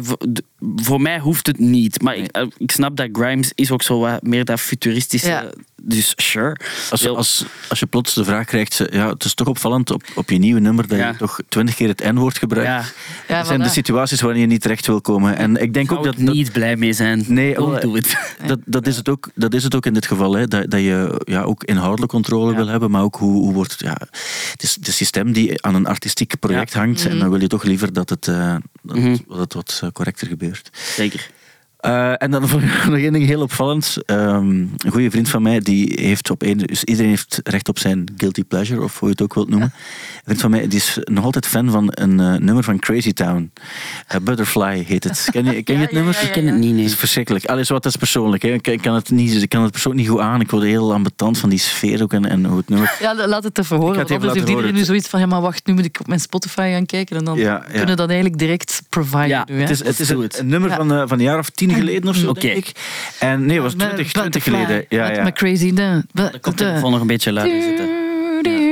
voor, mij hoeft het niet. Maar ik, eh, ik snap dat Grimes is ook zo wat meer dat futuristische. Ja. Dus sure. Als, als, als je plots de vraag krijgt, ja, het is toch opvallend op, op je nieuwe nummer dat Ja. je toch twintig keer het N-woord gebruikt. Ja, Ja, dat zijn de situaties waarin je niet terecht wil komen. En ik denk zou ook dat, ik dat, niet blij mee zijn. Nee, Don't wel, do it. dat, dat, is het ook, dat is het ook in dit geval. Hè, dat, dat je ja, ook inhoudelijk controle Ja. wil hebben, maar ook hoe, hoe wordt het... Ja, het is de systeem die aan een artistiek project hangt. En dan wil je toch liever dat het, eh, dat, Mhm. dat het wat eh, correcter gebeurt. Zeker. Eh, en dan nog één ding heel opvallend. Ehm, een goede vriend van mij, die heeft op één, dus iedereen heeft recht op zijn guilty pleasure, of hoe je het ook wilt noemen. Een vriend van mij die is nog altijd fan van een eh, nummer van Crazy Town. Eh, Butterfly heet het. Ken je, ken je het nummer? Ik ken het niet, Het nee. is verschrikkelijk. Alles wat dat is persoonlijk. Hè. Ik, kan het niet, ik kan het persoonlijk niet goed aan. Ik word heel ambetant van die sfeer ook en, en hoe het nummer. Ja, laat het even horen. Ik het anders heeft iedereen nu zoiets van, ja, maar wacht, nu moet ik op mijn Spotify gaan kijken en dan Ja, ja. kunnen we dat eigenlijk direct providen. Ja, nu, hè. Het is, het is een, het. een nummer van, van een jaar of tien geleden of zo, Oké. denk ik. En nee, het was Met 20, 20 Butterfly, geleden. Ja, ja. Met Crazy Dan. De koptelefoon nog een beetje luider zitten. Ja.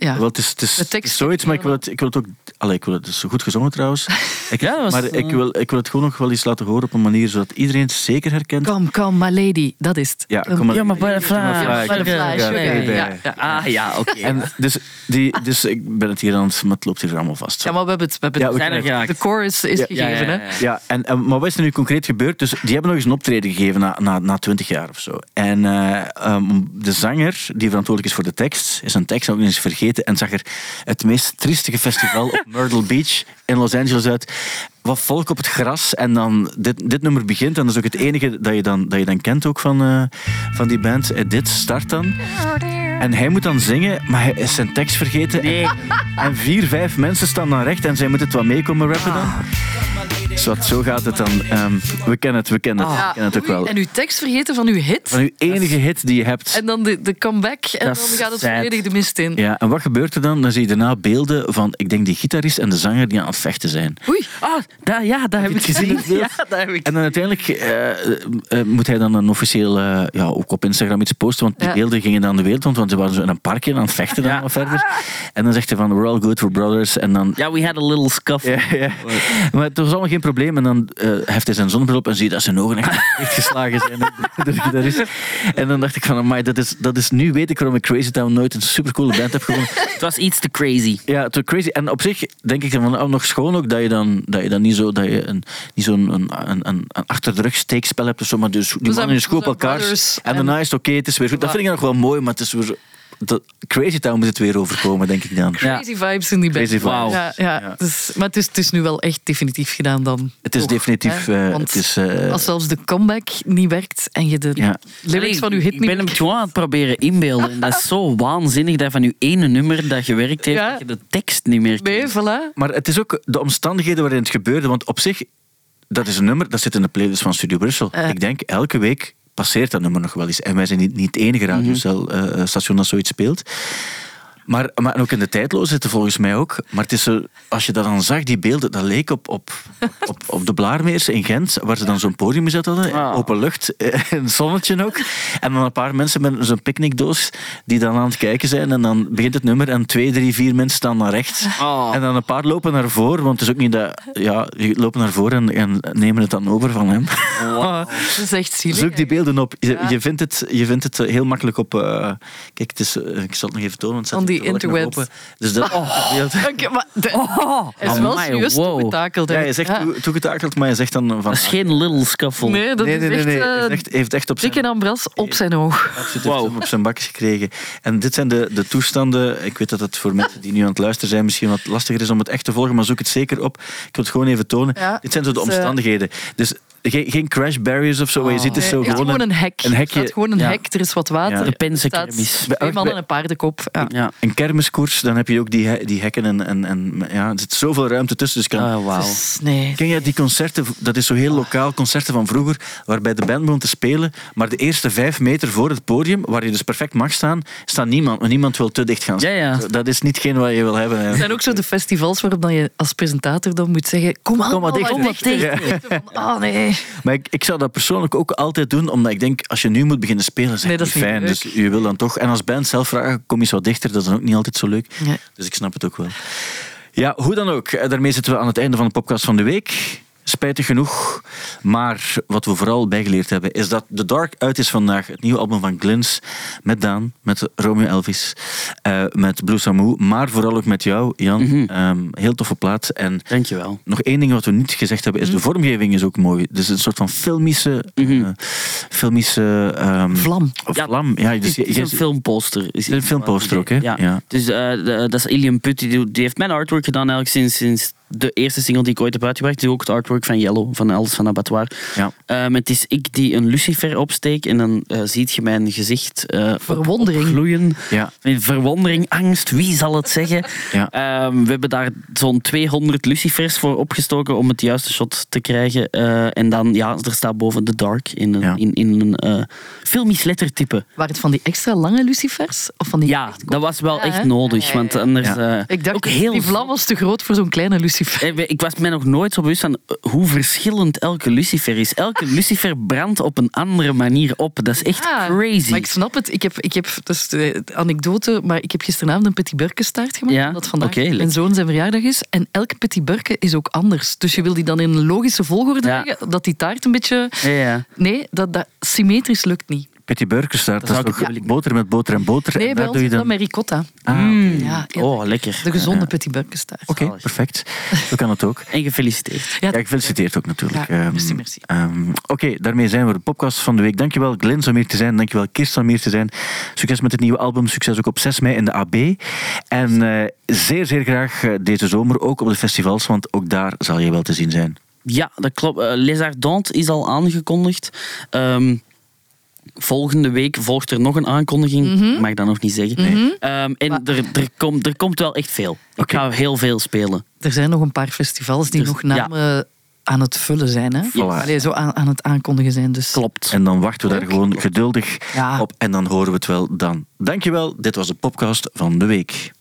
Wel, het is, het is, het zoiets, maar ik wil het, ik wil het ook... Allee, ik wil het, het is goed gezongen trouwens. Ik, Ja, was, maar eh, ik, wil, ik wil het gewoon nog wel eens laten horen op een manier zodat iedereen het zeker herkent. Come, come, my lady. Dat is het. Ja, kom maar. Ja, maar Butterfly. Ja, ja, ja, Ja, ja. Ah ja, oké. En dus, die, dus ik ben het hier aan het... Maar het loopt hier allemaal vast. Ja, maar we hebben het. We hebben Ja, we. De chorus is Ja, gegeven. ja, ja, ja. Hè? Ja, en, en, maar wat is er nu concreet gebeurd? Dus die hebben nog eens een optreden gegeven na, na, na 20 jaar of zo. En eh, ehm, de zanger, die verantwoordelijk is voor de tekst, is zijn tekst ook eens vergeten en zag er het meest triestige festival op Myrtle Beach in Los Angeles uit. Wat volk op het gras en dan dit, dit nummer begint en dat is ook het enige dat je dan, dat je dan kent ook van, eh, van die band. En dit start dan. En hij moet dan zingen, maar hij is zijn tekst vergeten. Nee. En vier, vijf mensen staan dan recht en zij moeten het wat meekomen rappen dan. Zo, zo gaat het dan. Ehm, we kennen het, we kennen het, we Ja, kennen het ook wel. En uw tekst vergeten van uw hit. Van uw enige hit die je hebt. En dan de, de comeback. En dan Dat gaat het sad. volledig de mist in. Ja, en wat gebeurt er dan? Dan zie je daarna beelden van, ik denk, die gitarist en de zanger die aan het vechten zijn. Oei. Ah, dat, ja, dat heb ik het gezien, gezien. het beeld? Ja, dat heb ik. En dan uiteindelijk eh, eh, moet hij dan een officieel, eh, ja, ook op Instagram iets posten, want die Ja. beelden gingen dan de wereld rond, want ze waren zo in een parkje aan het vechten dan Ja. wat verder. En dan zegt hij van, we're all good, we're brothers. En dan Ja, we had a little ja. Maar het was allemaal geen probleem. En dan eh heft hij zijn zonnebril op en zie je dat zijn ogen echt dichtgeslagen zijn. door de gitarist. En dan dacht ik van, amai, dat is, dat is... Nu weet ik waarom ik Crazy Town nooit een supercoole band heb gewonnen. Het was iets te crazy. Ja, was crazy. En op zich denk ik dan van, oh, nog schoon ook dat je dan, dat je dan niet zo dat je een, zo'n een, een, een, achter de rug steekspel hebt of zo, maar dus die zijn- mannen in school op elkaar. En en- daarna is het oké, het is weer goed. Dat vind ik nog wel mooi, maar het is weer zo... Dat, Crazy Town moet het weer overkomen, denk ik dan. Crazy vibes in die band. Crazy vibes. Wauw. Ja, ja. Ja. Dus, maar het is, het is nu wel echt definitief gedaan dan. Het is Toch, definitief... hè? eh, Want het is, eh, Als zelfs de comeback niet werkt en je de Ja. lyrics Allee, van je hit ik niet ben hem gewoon aan het proberen inbeelden. En dat is zo waanzinnig dat van je ene nummer dat gewerkt heeft, Ja. dat je de tekst niet meer Nee, kent. voilà. Maar het is ook de omstandigheden waarin het gebeurde. Want op zich, dat is een nummer, dat zit in de playlist van Studio Brussel. Eh. Ik denk, elke week passeert dat nummer nog wel eens. En wij zijn niet, niet het enige radiostation dat zoiets speelt. Maar, maar ook in de tijdloze zitten volgens mij ook. Maar het is zo, als je dat dan zag, die beelden, dat leek op, op, op, op de Blaarmeers in Gent, waar ze dan zo'n podium gezet hadden. Ah. Open lucht, eh, een zonnetje ook. En dan een paar mensen met zo'n picknickdoos die dan aan het kijken zijn. En dan begint het nummer en twee, drie, vier mensen staan naar rechts. Oh. En dan een paar lopen naar voren, want het is ook niet dat... Ja, die lopen naar voren en, en nemen het dan over van hem. Dat is echt zielig. Zoek die beelden op. Je, Ja. je, vindt, het, je vindt het heel makkelijk op... eh, kijk, het is, eh, ik zal het nog even tonen, want interwebs. open. Dus dat beeld... Oké, maar de- Oh, hij is wel serieus wow. toegetakeld. Ja, je zegt Ja. toegetakeld, maar je zegt dan van... Dat is geen little scuffle. Nee, dat nee, nee, is nee, echt, nee. eh, Hij heeft echt, hij heeft echt op zijn... ambras op zijn oog. Absoluut, Wow. heeft hem op zijn bakjes gekregen. En dit zijn de, de toestanden. Ik weet dat het voor mensen die nu aan het luisteren zijn misschien wat lastiger is om het echt te volgen, maar zoek het zeker op. Ik wil het gewoon even tonen. Ja, dit zijn zo de dus, eh, omstandigheden. Dus geen, geen crash barriers of zo. wat je zo Nee, gewoon, gewoon een hek. een Er hekje. staat gewoon een Ja. hek, er is wat water. Ja. De Er pensenkermis. twee mannen en een paardenkop. Ja. Ja. Een kermiskoers, dan heb je ook die, he- die hekken en, en, en ja, er zit zoveel ruimte tussen. Dus kan, Ah, wauw. Dus, nee. Ken je die concerten, dat is zo heel lokaal, concerten van vroeger, waarbij de band begon te spelen, maar de eerste vijf meter voor het podium, waar je dus perfect mag staan, staat niemand, want niemand wil te dicht gaan staan. Ja, ja. Dat is niet geen wat je wil hebben. Er zijn ook zo de festivals waarop dan je als presentator dan moet zeggen: Kom, allemaal maar dichter. wat dichter. Ja. Van, Oh nee. Nee. Maar ik, ik zou dat persoonlijk ook altijd doen, omdat ik denk, als je nu moet beginnen spelen, is het Nee, dat niet fijn. Dus je wil dan toch... En als band zelf vragen, kom eens wat dichter, dat is dan ook niet altijd zo leuk. Nee. Dus ik snap het ook wel. Ja, hoe dan ook. eh, Daarmee zitten we aan het einde van de podcast van de week. Spijtig genoeg. Maar wat we vooral bijgeleerd hebben, is dat The Dark uit is vandaag. Het nieuwe album van Glins. Met Daan, met Romeo Elvis, eh, met Blue Samu. Maar vooral ook met jou, Jan. Mhm. Ehm, heel toffe plaat. En Dankjewel. nog één ding wat we niet gezegd hebben, is de vormgeving is ook mooi. Dus een soort van filmische... eh, filmische ehm, Vlam. Ja, vlam. Ja, dus het is een filmposter. Is Een filmposter ook, hè? Ja. Ja. Dus eh, dat is Ilian Putt, die, doet- die heeft mijn artwork gedaan eigenlijk sinds, sinds de eerste single die ik ooit heb uitgebracht. Die is ook het artwork van Yellow, van Els van Abattoir. Ja. Ehm, het is ik die een lucifer opsteek en dan eh, ziet je mijn gezicht eh, op- Verwondering. Ja. Met Verwondering, angst, wie zal het zeggen? Ja. Ehm, we hebben daar zo'n 200 lucifers voor opgestoken om het juiste shot te krijgen. Eh, en dan, ja, er staat boven The Dark in een, Ja. in, in een eh, filmisch lettertype. Waren het van die extra lange lucifers? Of van die Ja, dat was wel Ja, echt nodig. Want anders... Ja. eh, Ik dacht, ook heel die vlam was te groot voor zo'n kleine lucifer. Eh, Ik was mij nog nooit zo bewust van eh, hoe verschillend elke lucifer is. Elke lucifer brandt op een andere manier op. Dat is echt Ja, crazy. Maar ik snap het. Ik heb, ik heb dus de anekdote, maar ik heb gisteravond een petit burkenstaart gemaakt. Ja, omdat vandaag mijn zoon zijn verjaardag is. En elke petit burke is ook anders. Dus je wil die dan in een logische volgorde Ja. leggen, dat die taart een beetje... Nee, dat, dat symmetrisch lukt niet. Petit Burgerstaart, dat, Dat is toch boter met boter en boter? Nee, en bij daar ons doe je is dat dan... met ricotta. Ah, Ja, heel Oh, lekker. De gezonde petit burkenstaart. Oké, perfect. Zo kan het ook. En gefeliciteerd. Ja, Ja, gefeliciteerd ook natuurlijk. Ja, Ehm, merci, merci. ehm, Oké, daarmee zijn we de podcast van de week. Dankjewel Glens om hier te zijn. Dankjewel Kirsten om hier te zijn. Succes met het nieuwe album. Succes ook op 6 mei in de AB. En eh, zeer, zeer graag eh, deze zomer ook op de festivals, want ook daar zal je wel te zien zijn. Ja, dat klopt. Eh, Les Ardentes is al aangekondigd. Ehm, volgende week volgt er nog een aankondiging. Mhm. Ik mag dat nog niet zeggen. Ehm, en er, er, komt, er komt wel echt veel. Ik ga heel veel spelen. Er zijn nog een paar festivals die Dus, nog namen aan het vullen zijn. Hè? Voilà. Allee, zo aan, aan het aankondigen zijn. Dus. Klopt. En dan wachten we daar gewoon geduldig Ja. op en dan horen we het wel dan. Dankjewel, dit was de podcast van de week.